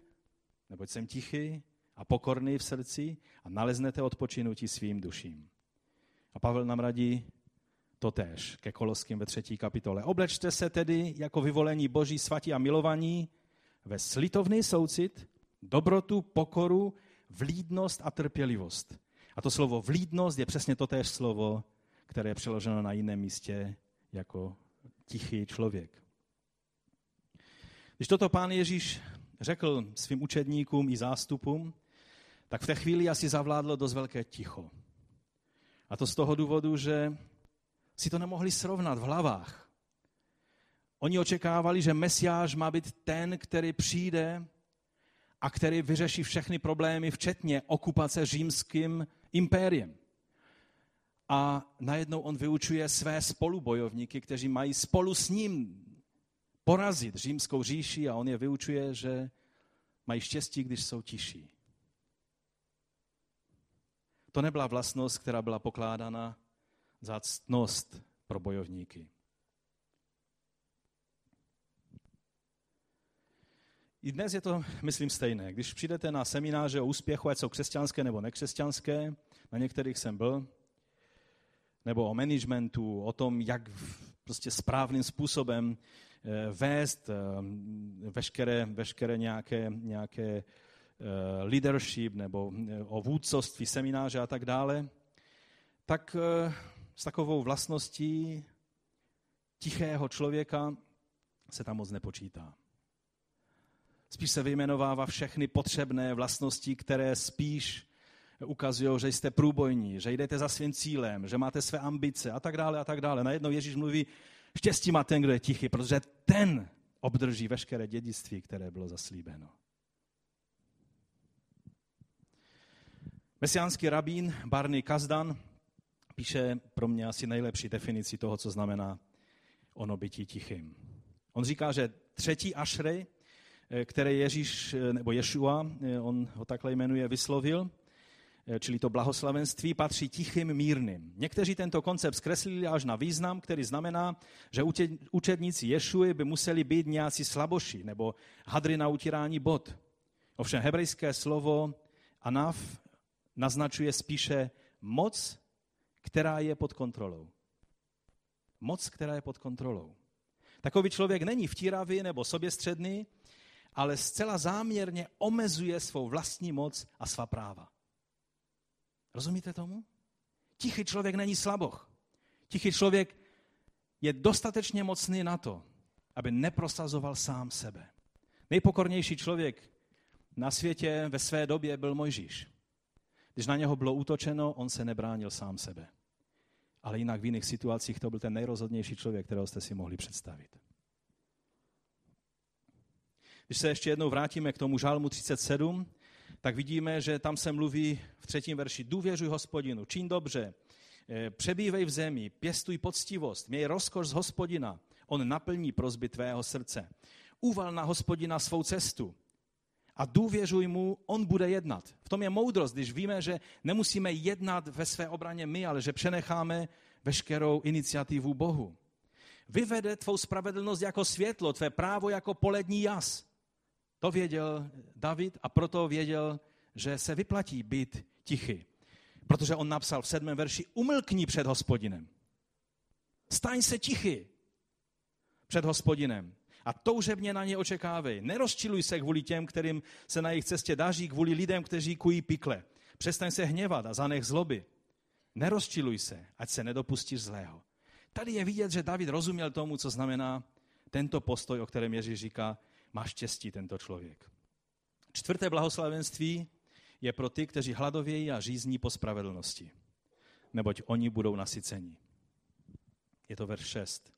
neboť jsem tichý a pokorný v srdci a naleznete odpočinutí svým duším. A Pavel nám radí, totéž ke Koloským ve třetí kapitole. Oblečte se tedy jako vyvolení boží svatí a milovaní ve slitovný soucit, dobrotu, pokoru, vlídnost a trpělivost. A to slovo vlídnost je přesně totéž slovo, které je přeloženo na jiném místě jako tichý člověk. Když toto pán Ježíš řekl svým učedníkům i zástupům, tak v té chvíli asi zavládlo dost velké ticho. A to z toho důvodu, že si to nemohli srovnat v hlavách. Oni očekávali, že Mesiáš má být ten, který přijde a který vyřeší všechny problémy, včetně okupace římským impériem. A najednou on vyučuje své spolubojovníky, kteří mají spolu s ním porazit římskou říši a on je vyučuje, že mají štěstí, když jsou tiší. To nebyla vlastnost, která byla pokládána za ctnost pro bojovníky. I dnes je to, myslím, stejné. Když přijdete na semináře o úspěchu, ať jsou křesťanské nebo nekřesťanské, na některých jsem byl, nebo o managementu, o tom, jak prostě správným způsobem eh, vést eh, veškeré, veškeré nějaké, nějaké eh, leadership nebo o vůdcovství, semináře a tak dále, tak s takovou vlastností tichého člověka se tam moc nepočítá. Spíš se vyjmenovává všechny potřebné vlastnosti, které spíš ukazují, že jste průbojní, že jdete za svým cílem, že máte své ambice a tak dále a tak dále. Najednou Ježíš mluví, štěstí má ten, kdo je tichý, protože ten obdrží veškeré dědictví, které bylo zaslíbeno. Mesiánský rabín Barney Kazdan píše pro mě asi nejlepší definici toho, co znamená ono bytí tichým. On říká, že třetí ašrej, které Ježíš, eh, nebo Ješua, eh, on ho takhle jmenuje, vyslovil, čili to blahoslavenství, patří tichým mírným. Někteří tento koncept zkreslili až na význam, který znamená, že učedníci Ješuji by museli být nějací slaboši nebo hadry na utírání bod. Ovšem hebrejské slovo anaf naznačuje spíše moc, která je pod kontrolou. Moc, která je pod kontrolou. Takový člověk není vtíravý nebo soběstředný, ale zcela záměrně omezuje svou vlastní moc a svá práva. Rozumíte tomu? Tichý člověk není slaboch. Tichý člověk je dostatečně mocný na to, aby neprosazoval sám sebe. Nejpokornější člověk na světě ve své době byl Mojžíš. Když na něho bylo útočeno, on se nebránil sám sebe. Ale jinak v jiných situacích to byl ten nejrozhodnější člověk, kterého jste si mohli představit. Když se ještě jednou vrátíme k tomu žálmu 37, tak vidíme, že tam se mluví v třetím verši, důvěřuj hospodinu, čin dobře, eh, přebývej v zemi, pěstuj poctivost, měj rozkoš z hospodina, on naplní prozby tvého srdce. Uval na hospodina svou cestu a důvěřuj mu, on bude jednat. V tom je moudrost, když víme, že nemusíme jednat ve své obraně my, ale že přenecháme veškerou iniciativu Bohu. Vyvede tvou spravedlnost jako světlo, tvé právo jako polední jas. To věděl David a proto věděl, že se vyplatí být tichy. Protože on napsal v sedmém verši, umlkni před hospodinem. Staň se tichy před hospodinem a toužebně na ně očekávej. Nerozčiluj se kvůli těm, kterým se na jejich cestě daří, kvůli lidem, kteří kují pikle. Přestaň se hněvat a zanech zloby. Nerozčiluj se, ať se nedopustíš zlého. Tady je vidět, že David rozuměl tomu, co znamená tento postoj, o kterém Ježíš říká, má štěstí tento člověk. Čtvrté blahoslavenství je pro ty, kteří hladovějí a řízní po spravedlnosti, neboť oni budou nasyceni. Je to verš 6.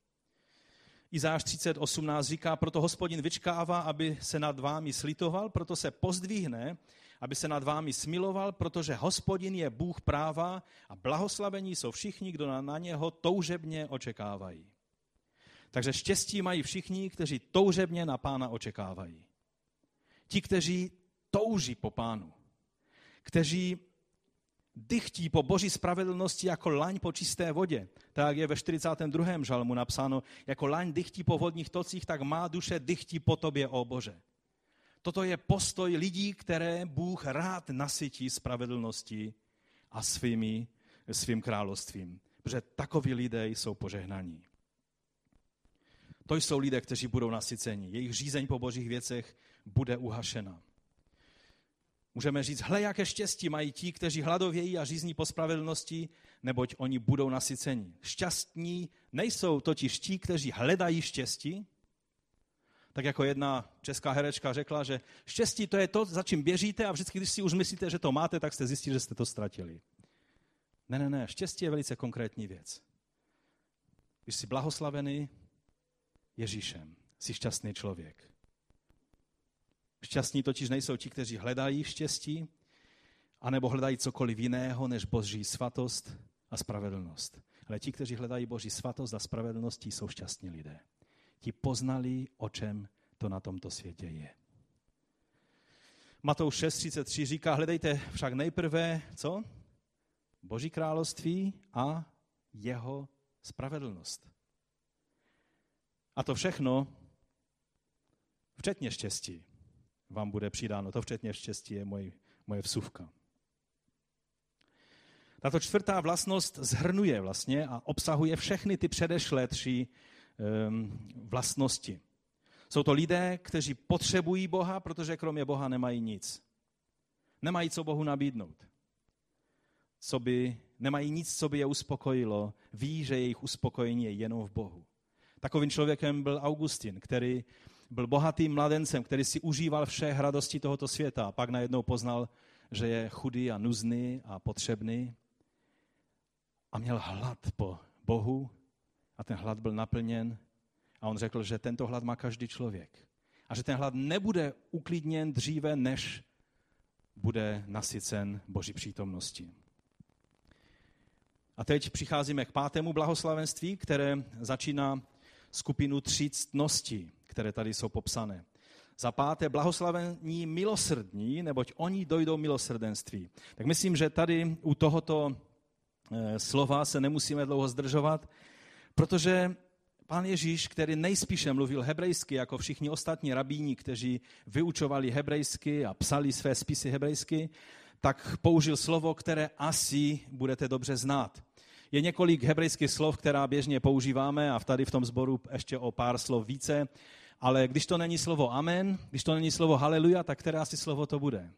Izáš 30.18 říká, proto hospodin vyčkává, aby se nad vámi slitoval, proto se pozdvihne, aby se nad vámi smiloval, protože hospodin je Bůh práva a blahoslavení jsou všichni, kdo na něho toužebně očekávají. Takže štěstí mají všichni, kteří toužebně na pána očekávají. Ti, kteří touží po pánu, kteří dychtí po boží spravedlnosti jako laň po čisté vodě. Tak je ve 42. žalmu napsáno, jako laň dychtí po vodních tocích, tak má duše dychtí po tobě, o Bože. Toto je postoj lidí, které Bůh rád nasytí spravedlností a svými, svým královstvím. Protože takoví lidé jsou požehnaní. To jsou lidé, kteří budou nasyceni. Jejich řízeň po božích věcech bude uhašena. Můžeme říct, hle, jaké štěstí mají ti, kteří hladovějí a řízní po spravedlnosti, neboť oni budou nasyceni. Šťastní nejsou totiž ti, kteří hledají štěstí, tak jako jedna česká herečka řekla, že štěstí to je to, za čím běžíte a vždycky, když si už myslíte, že to máte, tak jste zjistili, že jste to ztratili. Ne, ne, ne, štěstí je velice konkrétní věc. Když jsi blahoslavený, Ježíšem. Jsi šťastný člověk. Šťastní totiž nejsou ti, kteří hledají štěstí, anebo hledají cokoliv jiného než boží svatost a spravedlnost. Ale ti, kteří hledají boží svatost a spravedlnost, jsou šťastní lidé. Ti poznali, o čem to na tomto světě je. Matouš 6.33 říká, hledejte však nejprve, co? Boží království a jeho spravedlnost. A to všechno, včetně štěstí, vám bude přidáno. To včetně štěstí je moje, moje vsuvka. Tato čtvrtá vlastnost zhrnuje vlastně a obsahuje všechny ty předešlé tři um, vlastnosti. Jsou to lidé, kteří potřebují Boha, protože kromě Boha nemají nic. Nemají co Bohu nabídnout. Co by, nemají nic, co by je uspokojilo. Ví, že jejich uspokojení je jenom v Bohu. Takovým člověkem byl Augustin, který byl bohatým mladencem, který si užíval všech radostí tohoto světa a pak najednou poznal, že je chudý a nuzný a potřebný a měl hlad po Bohu a ten hlad byl naplněn a on řekl, že tento hlad má každý člověk a že ten hlad nebude uklidněn dříve, než bude nasycen Boží přítomností. A teď přicházíme k pátému blahoslavenství, které začíná skupinu tří ctností, které tady jsou popsané. Za páté, blahoslavení milosrdní, neboť oni dojdou milosrdenství. Tak myslím, že tady u tohoto eh, slova se nemusíme dlouho zdržovat, protože pán Ježíš, který nejspíše mluvil hebrejsky, jako všichni ostatní rabíni, kteří vyučovali hebrejsky a psali své spisy hebrejsky, tak použil slovo, které asi budete dobře znát. Je několik hebrejských slov, která běžně používáme a tady v tom sboru ještě o pár slov více, ale když to není slovo amen, když to není slovo haleluja, tak které asi slovo to bude?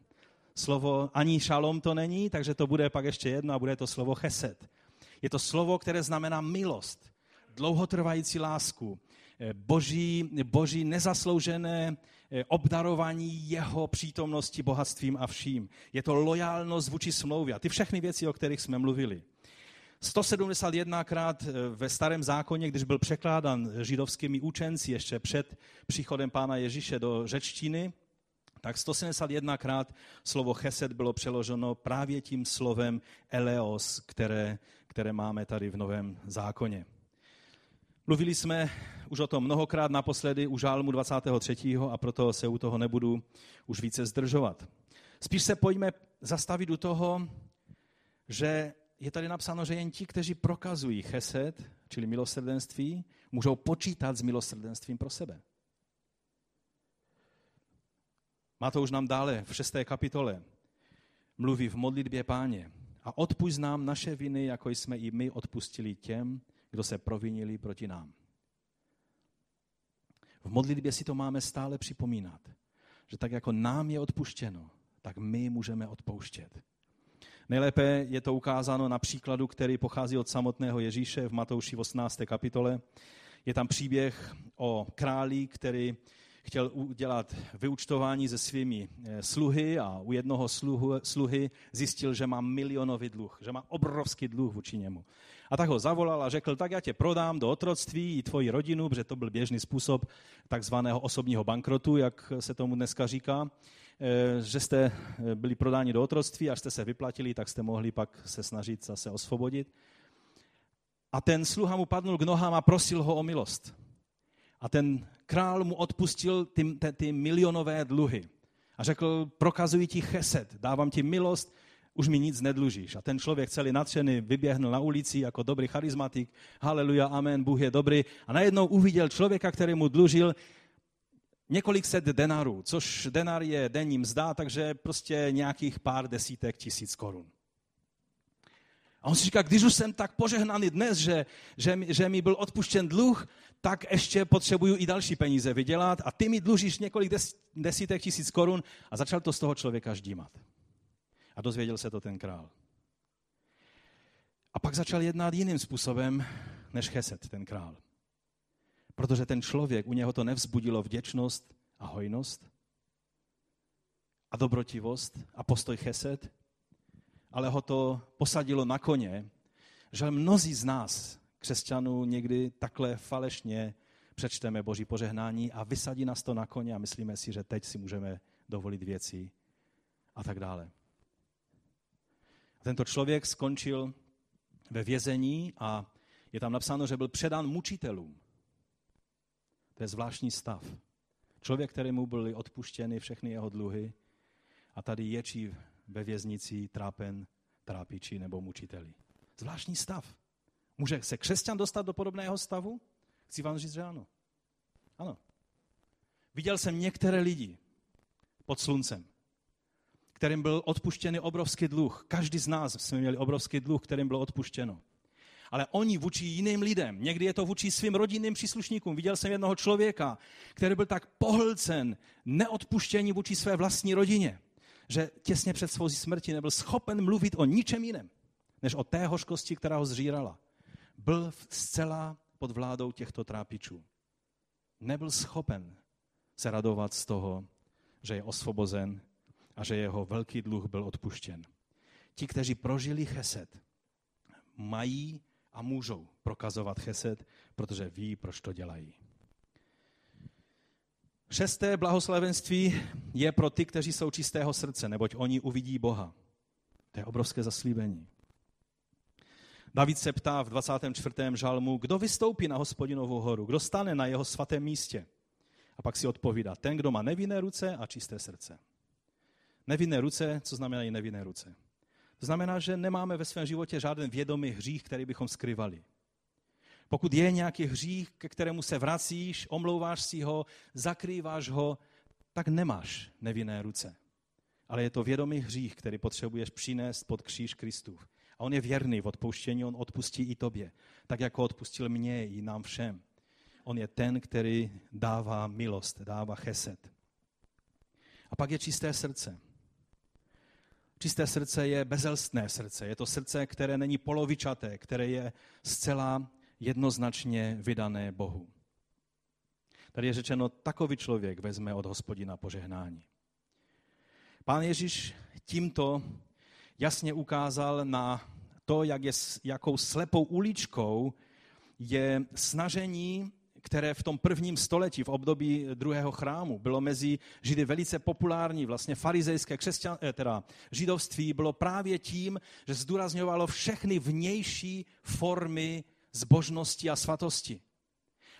Slovo ani šalom to není, takže to bude pak ještě jedno a bude to slovo chesed. Je to slovo, které znamená milost, dlouhotrvající lásku, eh, boží, boží nezasloužené eh, obdarování jeho přítomnosti, bohatstvím a vším. Je to lojálnost vůči smlouvě a ty všechny věci, o kterých jsme mluvili. 171krát eh, ve starém zákoně, když byl překládán židovskými učenci ještě před příchodem pána Ježíše do řečtiny, tak 171krát slovo chesed bylo přeloženo právě tím slovem eleos, které, které máme tady v Novém zákoně. Mluvili jsme už o tom mnohokrát naposledy u žálmu 23. a proto se u toho nebudu už více zdržovat. Spíš se pojďme zastavit u toho, že je tady napsáno, že jen ti, kteří prokazují chesed, čili milosrdenství, můžou počítat s milosrdenstvím pro sebe. Má to už nám dále v šesté kapitole. Mluví v modlitbě páně. A odpuść nám naše viny, jako jsme i my odpustili těm, kdo se provinili proti nám. V modlitbě si to máme stále připomínat, že tak jako nám je odpuštěno, tak my můžeme odpouštět. Nejlépe je to ukázáno na příkladu, který pochází od samotného Ježíše v Matouši 18. kapitole. Je tam příběh o králi, který chtěl udělat vyučtování se svými eh, sluhy a u jednoho sluhu, sluhy zjistil, že má milionový dluh, že má obrovský dluh vůči němu. A tak ho zavolal a řekl, tak já tě prodám do otroctví i tvoji rodinu, protože to byl běžný způsob takzvaného osobního bankrotu, jak se tomu dneska říká. Eh, že jste eh, byli prodáni do otroctví, až jste se vyplatili, tak jste mohli pak se snažit zase osvobodit. A ten sluha mu padnul k nohám a prosil ho o milost. A ten král mu odpustil ty, ty, ty milionové dluhy. A řekl, prokazuji ti chesed, dávám ti milost, už mi nic nedlužíš. A ten člověk celý nadšený vyběhnul na ulici jako dobrý charizmatik, haleluja, amen, Bůh je dobrý. A najednou uviděl člověka, který mu dlužil několik set denarů, což denar je denní mzda, takže prostě nějakých pár desítek tisíc korun. A on si říká, když už jsem tak požehnaný dnes, že, že, že mi byl odpuštěn dluh, tak ještě potřebuju i další peníze vydělat a ty mi dlužíš několik des, desítek tisíc korun a začal to z toho člověka ždímat. A dozvěděl se to ten král. A pak začal jednat jiným způsobem než Cheset, ten král. Protože ten člověk, u něho to nevzbudilo vděčnost a hojnost a dobrotivost a postoj cheset, ale ho to posadilo na koně, že mnozí z nás, křesťanů, někdy takhle falešně přečteme Boží požehnání a vysadí nás to na koně a myslíme si, že teď si můžeme dovolit věci a tak dále. Tento člověk skončil ve vězení a je tam napsáno, že byl předán mučitelům. To je zvláštní stav. Člověk, kterému byly odpuštěny všechny jeho dluhy, a tady ječí ve věznici trápen trápiči nebo mučiteli. Zvláštní stav. Může se křesťan dostat do podobného stavu? Chci vám říct, že ano. Ano. Viděl jsem některé lidi pod sluncem, kterým byl odpuštěný obrovský dluh. Každý z nás jsme měli obrovský dluh, kterým bylo odpuštěno. Ale oni vůči jiným lidem, někdy je to vůči svým rodinným příslušníkům. Viděl jsem jednoho člověka, který byl tak pohlcen neodpuštění vůči své vlastní rodině, že těsně před svou smrti nebyl schopen mluvit o ničem jiném, než o té hořkosti, která ho zžírala. Byl zcela pod vládou těchto trápičů. Nebyl schopen se radovat z toho, že je osvobozen a že jeho velký dluh byl odpuštěn. Ti, kteří prožili cheset, mají a můžou prokazovat cheset, protože ví, proč to dělají. Šesté blahoslavenství je pro ty, kteří jsou čistého srdce, neboť oni uvidí Boha. To je obrovské zaslíbení. David se ptá v 24. žalmu, kdo vystoupí na hospodinovou horu, kdo stane na jeho svatém místě. A pak si odpovídá, ten, kdo má nevinné ruce a čisté srdce. Nevinné ruce, co znamená i nevinné ruce? Znamená, že nemáme ve svém životě žádný vědomý hřích, který bychom skrývali. Pokud je nějaký hřích, ke kterému se vracíš, omlouváš si ho, zakrýváš ho, tak nemáš nevinné ruce. Ale je to vědomý hřích, který potřebuješ přinést pod kříž Kristův. A on je věrný v odpouštění, on odpustí i tobě. Tak jako odpustil mě i nám všem. On je ten, který dává milost, dává cheset. A pak je čisté srdce. Čisté srdce je bezelstné srdce. Je to srdce, které není polovičaté, které je zcela jednoznačně vydané Bohu. Tady je řečeno, takový člověk vezme od hospodina požehnání. Pán Ježíš tímto jasně ukázal na to, jak je, jakou slepou uličkou je snažení které v tom prvním století, v období druhého chrámu, bylo mezi Židy velice populární, vlastně farizejské křesťan, eh, teda židovství bylo právě tím, že zdůrazňovalo všechny vnější formy zbožnosti a svatosti.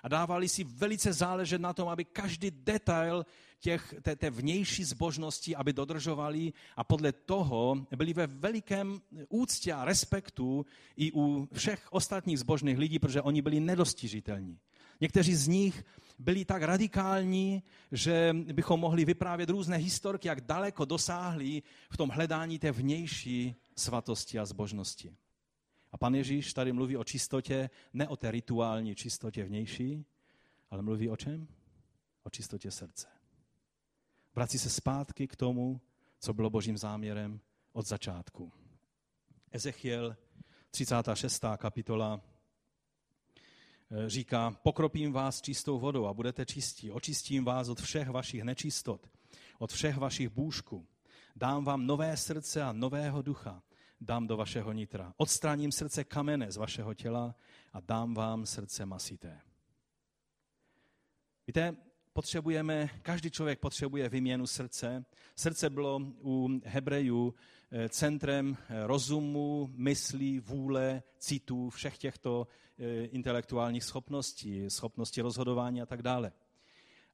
A dávali si velice záležet na tom, aby každý detail těch, té, té vnější zbožnosti, aby dodržovali a podle toho byli ve velikém úctě a respektu i u všech ostatních zbožných lidí, protože oni byli nedostižitelní. Někteří z nich byli tak radikální, že bychom mohli vyprávět různé historky, jak daleko dosáhli v tom hledání té vnější svatosti a zbožnosti. A pan Ježíš tady mluví o čistotě, ne o té rituální čistotě vnější, ale mluví o čem? O čistotě srdce. Vrací se zpátky k tomu, co bylo božím záměrem od začátku. Ezechiel, 36. kapitola, říká, pokropím vás čistou vodou a budete čistí. Očistím vás od všech vašich nečistot, od všech vašich bůžků. Dám vám nové srdce a nového ducha. Dám do vašeho nitra. Odstraním srdce kamene z vašeho těla a dám vám srdce masité. Víte, potřebujeme, každý člověk potřebuje vyměnu srdce. Srdce bylo u Hebrejů eh, centrem eh, rozumu, myslí, vůle, citů, všech těchto eh, intelektuálních schopností, schopnosti rozhodování a tak dále.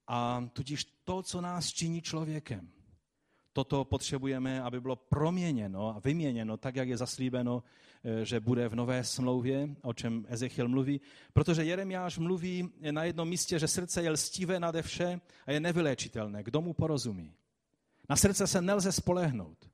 A tudíž to, co nás činí člověkem, toto potřebujeme, aby bylo proměněno a vyměněno tak, jak je zaslíbeno, eh, že bude v nové smlouvě, o čem Ezechiel mluví. Protože Jeremiáš mluví na jednom místě, že srdce je lstivé nade vše a je nevyléčitelné. Kdo mu porozumí? Na srdce se nelze spolehnout.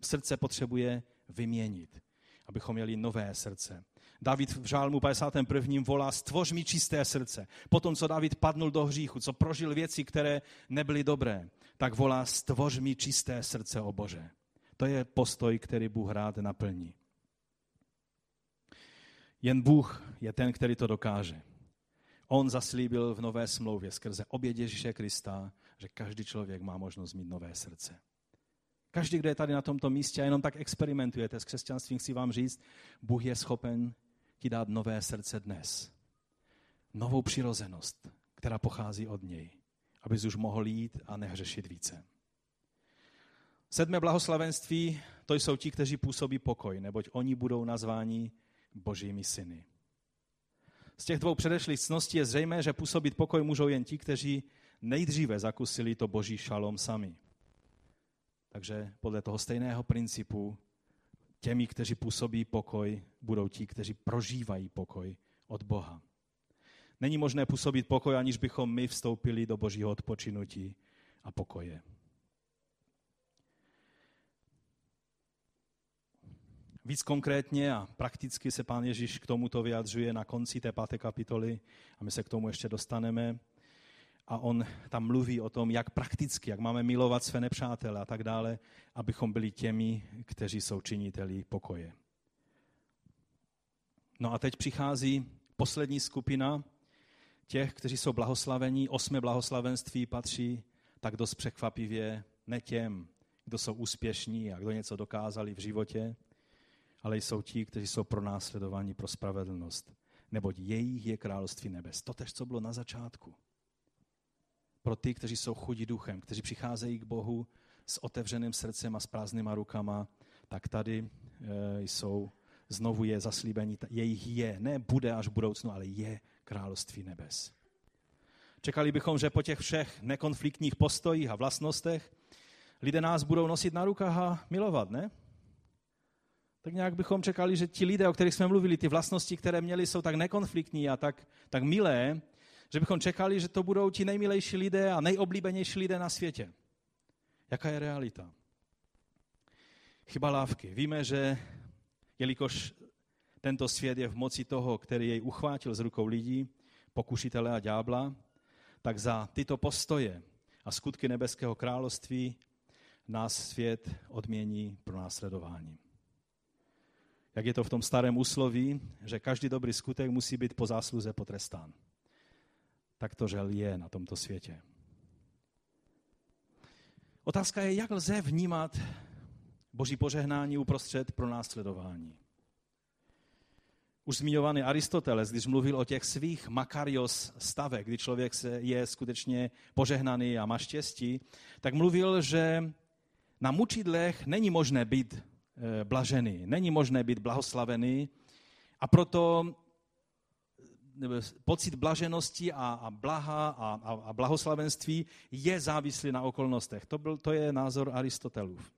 Srdce potřebuje vyměnit, abychom měli nové srdce. David v žálmu 51. volá, stvoř mi čisté srdce. Potom, co David padnul do hříchu, co prožil věci, které nebyly dobré, tak volá, stvoř mi čisté srdce, o Bože. To je postoj, který Bůh rád naplní. Jen Bůh je ten, který to dokáže. On zaslíbil v nové smlouvě skrze oběd Ježíše Krista, že každý člověk má možnost mít nové srdce. Každý, kdo je tady na tomto místě a jenom tak experimentujete s křesťanstvím, chci vám říct, Bůh je schopen ti dát nové srdce dnes. Novou přirozenost, která pochází od něj, abys už mohl jít a nehřešit více. Sedmé blahoslavenství, to jsou ti, kteří působí pokoj, neboť oni budou nazváni božími syny. Z těch dvou předešlých cností je zřejmé, že působit pokoj můžou jen ti, kteří nejdříve zakusili to boží šalom sami. Takže podle toho stejného principu těmi, kteří působí pokoj, budou ti, kteří prožívají pokoj od Boha. Není možné působit pokoj, aniž bychom my vstoupili do božího odpočinutí a pokoje. Víc konkrétně a prakticky se pán Ježíš k tomuto vyjadřuje na konci té páté kapitoly a my se k tomu ještě dostaneme. A on tam mluví o tom, jak prakticky, jak máme milovat své nepřátele a tak dále, abychom byli těmi, kteří jsou činiteli pokoje. No a teď přichází poslední skupina těch, kteří jsou blahoslavení. Osmé blahoslavenství patří tak dost překvapivě ne těm, kdo jsou úspěšní a kdo něco dokázali v životě, ale jsou ti, kteří jsou pro následování pro spravedlnost. Neboť jejich je království nebes. To tež, co bylo na začátku. Pro ty, kteří jsou chudí duchem, kteří přicházejí k Bohu s otevřeným srdcem a s prázdnýma rukama, tak tady e, jsou, znovu je zaslíbení, jejich je, ne bude až v budoucnu, ale je království nebes. Čekali bychom, že po těch všech nekonfliktních postojích a vlastnostech lidé nás budou nosit na rukách a milovat, ne? tak nějak bychom čekali, že ti lidé, o kterých jsme mluvili, ty vlastnosti, které měli, jsou tak nekonfliktní a tak, tak milé, že bychom čekali, že to budou ti nejmilejší lidé a nejoblíbenější lidé na světě. Jaká je realita? Chyba lávky. Víme, že jelikož tento svět je v moci toho, který jej uchvátil z rukou lidí, pokušitele a ďábla, tak za tyto postoje a skutky nebeského království nás svět odmění pro následování jak je to v tom starém úsloví, že každý dobrý skutek musí být po zásluze potrestán. Tak to žel je na tomto světě. Otázka je, jak lze vnímat boží požehnání uprostřed pro následování. Už zmiňovaný Aristoteles, když mluvil o těch svých makarios stavech, kdy člověk je skutečně požehnaný a má štěstí, tak mluvil, že na mučidlech není možné být Eh, blažený. Není možné být blahoslavený a proto pocit blaženosti a, a blaha a, a, a blahoslavenství je závislý na okolnostech. To, byl, to je názor Aristotelův.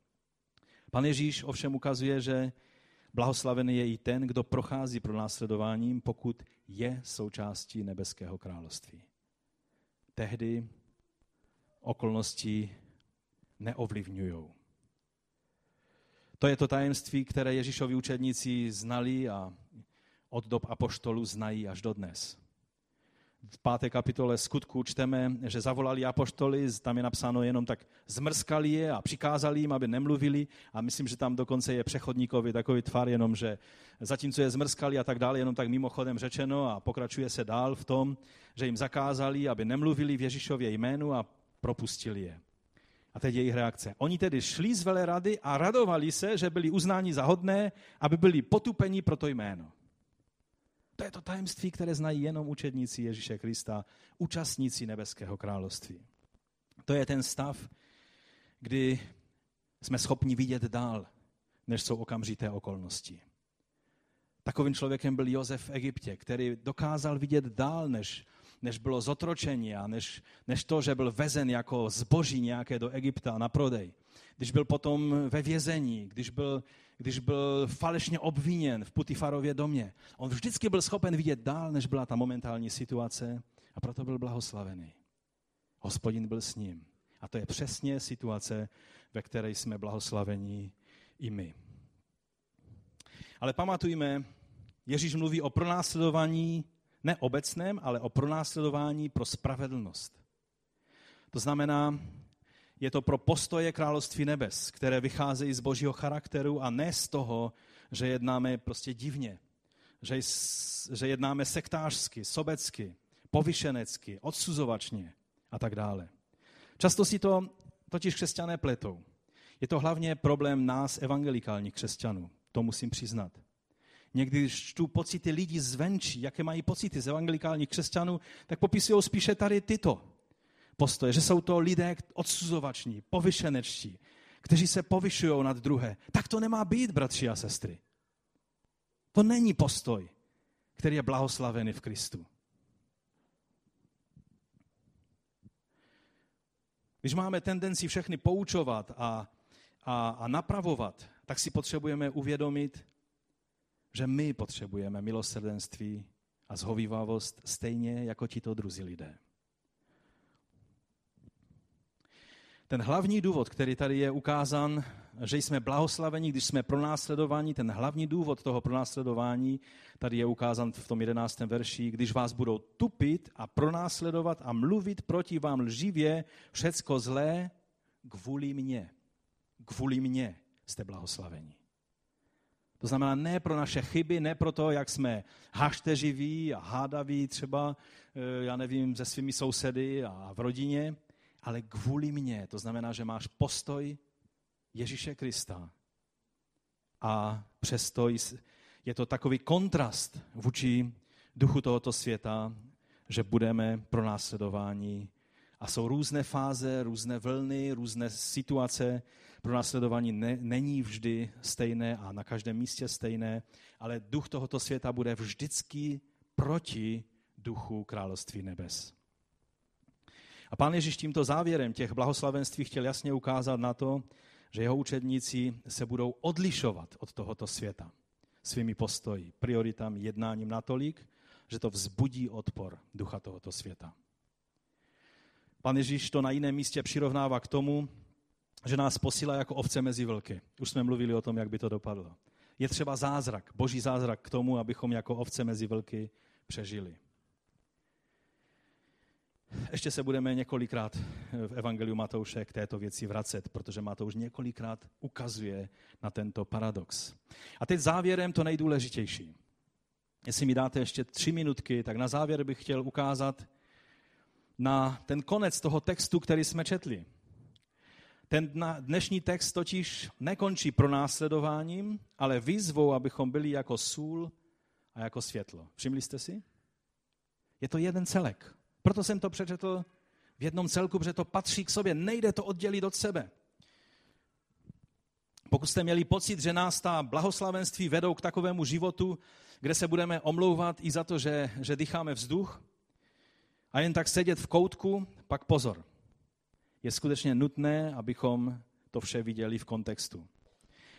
Pan Ježíš ovšem ukazuje, že blahoslavený je i ten, kdo prochází pro následováním, pokud je součástí nebeského království. Tehdy okolnosti neovlivňují. To je to tajemství, které Ježíšovi učedníci znali a od dob apoštolů znají až dodnes. V páté kapitole skutku čteme, že zavolali apoštoly, tam je napsáno jenom tak zmrskali je a přikázali jim, aby nemluvili a myslím, že tam dokonce je přechodníkový takový tvar, jenom že zatímco je zmrskali a tak dále, jenom tak mimochodem řečeno a pokračuje se dál v tom, že jim zakázali, aby nemluvili v Ježíšově jménu a propustili je. A teď jejich reakce. Oni tedy šli z velerady a radovali se, že byli uznáni za hodné, aby byli potupeni pro to jméno. To je to tajemství, které znají jenom učedníci Ježíše Krista, účastníci nebeského království. To je ten stav, kdy jsme schopni vidět dál, než jsou okamžité okolnosti. Takovým člověkem byl Jozef v Egyptě, který dokázal vidět dál, než než bylo zotročení a než, než to, že byl vezen jako zboží nějaké do Egypta na prodej. Když byl potom ve vězení, když byl, když byl falešně obviněn v Putifarově domě. On vždycky byl schopen vidět dál, než byla ta momentální situace a proto byl blahoslavený. Hospodin byl s ním. A to je přesně situace, ve které jsme blahoslavení i my. Ale pamatujme, Ježíš mluví o pronásledování ne obecném, ale o pronásledování pro spravedlnost. To znamená, je to pro postoje království nebes, které vycházejí z božího charakteru a ne z toho, že jednáme prostě divně, že, že jednáme sektářsky, sobecky, povyšenecky, odsuzovačně a tak dále. Často si to totiž křesťané pletou. Je to hlavně problém nás, evangelikálních křesťanů, to musím přiznat. Někdy, když čtu pocity lidí zvenčí, jaké mají pocity z evangelikálních křesťanů, tak popisují spíše tady tyto postoje, že jsou to lidé odsuzovační, povyšenečtí, kteří se povyšují nad druhé. Tak to nemá být, bratři a sestry. To není postoj, který je blahoslavený v Kristu. Když máme tendenci všechny poučovat a a, a napravovat, tak si potřebujeme uvědomit, že my potřebujeme milosrdenství a zhovývavost stejně jako tito druzí lidé. Ten hlavní důvod, který tady je ukázán, že jsme blahoslaveni, když jsme pronásledováni, ten hlavní důvod toho pronásledování tady je ukázán v tom jedenáctém verši, když vás budou tupit a pronásledovat a mluvit proti vám lživě všecko zlé kvůli mně. Kvůli mně jste blahoslaveni. To znamená ne pro naše chyby, ne pro to, jak jsme hašteživí a hádaví třeba, eh, já nevím, se svými sousedy a v rodině, ale kvůli mně. To znamená, že máš postoj Ježíše Krista. A přesto je to takový kontrast vůči duchu tohoto světa, že budeme pro následování. A jsou různé fáze, různé vlny, různé situace. Pro následování ne, není vždy stejné a na každém místě stejné, ale duch tohoto světa bude vždycky proti duchu království nebes. A pán Ježíš tímto závěrem těch blahoslavenství chtěl jasně ukázat na to, že jeho učedníci se budou odlišovat od tohoto světa svými postoji, prioritami, jednáním natolik, že to vzbudí odpor ducha tohoto světa. Pan Ježíš to na jiném místě přirovnává k tomu, že nás posílá jako ovce mezi vlky. Už jsme mluvili o tom, jak by to dopadlo. Je třeba zázrak, boží zázrak k tomu, abychom jako ovce mezi vlky přežili. Ještě se budeme několikrát v Evangeliu Matouše k této věci vracet, protože Matouš několikrát ukazuje na tento paradox. A teď závěrem to nejdůležitější. Jestli mi dáte ještě tři minutky, tak na závěr bych chtěl ukázat na ten konec toho textu, který jsme četli. Ten dnešní text totiž nekončí pronásledováním, ale výzvou, abychom byli jako sůl a jako světlo. Všimli jste si? Je to jeden celek. Proto jsem to přečetl v jednom celku, protože to patří k sobě, nejde to oddělit od sebe. Pokud jste měli pocit, že nás ta blahoslavenství vedou k takovému životu, kde se budeme omlouvat i za to, že, že dýcháme vzduch a jen tak sedět v koutku, pak pozor. Je skutečně nutné, abychom to vše viděli v kontextu.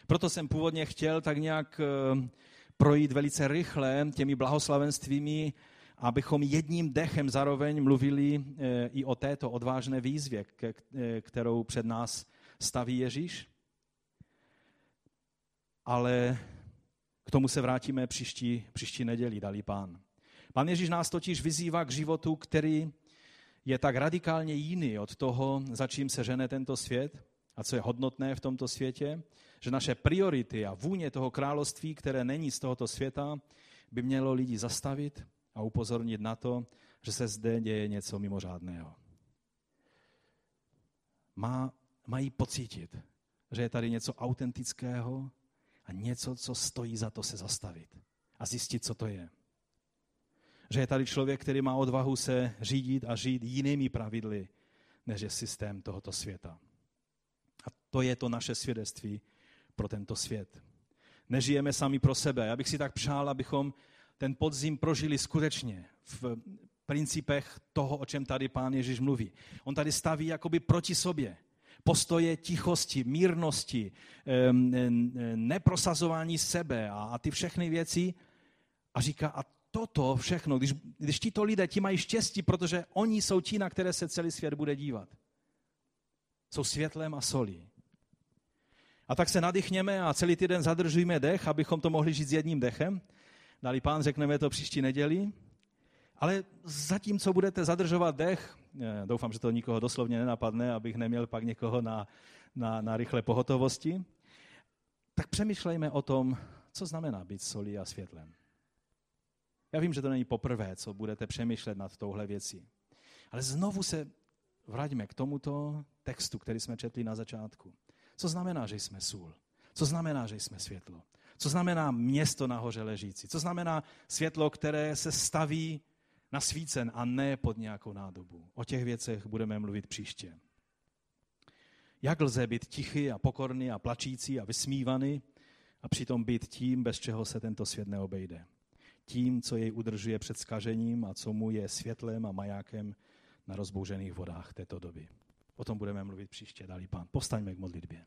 Proto jsem původně chtěl tak nějak eh, projít velice rychle těmi blahoslavenstvími abychom jedním dechem zároveň mluvili eh, i o této odvážné výzvě, eh, kterou před nás staví Ježíš. Ale k tomu se vrátíme příští, příští neděli, dalí pán. Pan Ježíš nás totiž vyzývá k životu, který je tak radikálně jiný od toho, za čím se žene tento svět a co je hodnotné v tomto světě, že naše priority a vůně toho království, které není z tohoto světa, by mělo lidi zastavit a upozornit na to, že se zde děje něco mimořádného. Má, mají pocítit, že je tady něco autentického a něco, co stojí za to se zastavit a zjistit, co to je. Že je tady člověk, který má odvahu se řídit a žít jinými pravidly, než je systém tohoto světa. A to je to naše svědectví pro tento svět. Nežijeme sami pro sebe. Já bych si tak přál, abychom ten podzim prožili skutečně v principech toho, o čem tady pán Ježíš mluví. On tady staví jakoby proti sobě postoje tichosti, mírnosti, neprosazování sebe a, ty všechny věci a říká, a toto všechno, když, když tito lidé ti mají štěstí, protože oni jsou ti, na které se celý svět bude dívat. Jsou světlem a solí. A tak se nadechněme a celý týden zadržujeme dech, abychom to mohli žít s jedním dechem Dali pán, řekneme to příští neděli. Ale zatímco budete zadržovat dech, eh, doufám, že to nikoho doslovně nenapadne, abych neměl pak někoho na, na, na rychlé pohotovosti, tak přemýšlejme o tom, co znamená být solí a světlem. Já vím, že to není poprvé, co budete přemýšlet nad touhle věcí. Ale znovu se vraťme k tomuto textu, který jsme četli na začátku. Co znamená, že jsme sůl? Co znamená, že jsme světlo? Co znamená město nahoře ležící? Co znamená světlo, které se staví na svícen a ne pod nějakou nádobu? O těch věcech budeme mluvit příště. Jak lze být tichý a pokorný a plačící a vysmívaný a přitom být tím, bez čeho se tento svět neobejde? Tím, co jej udržuje před skažením a co mu je světlem a majákem na rozbouřených vodách této doby. O tom budeme mluvit příště, dalí pán. Postaňme k modlitbě.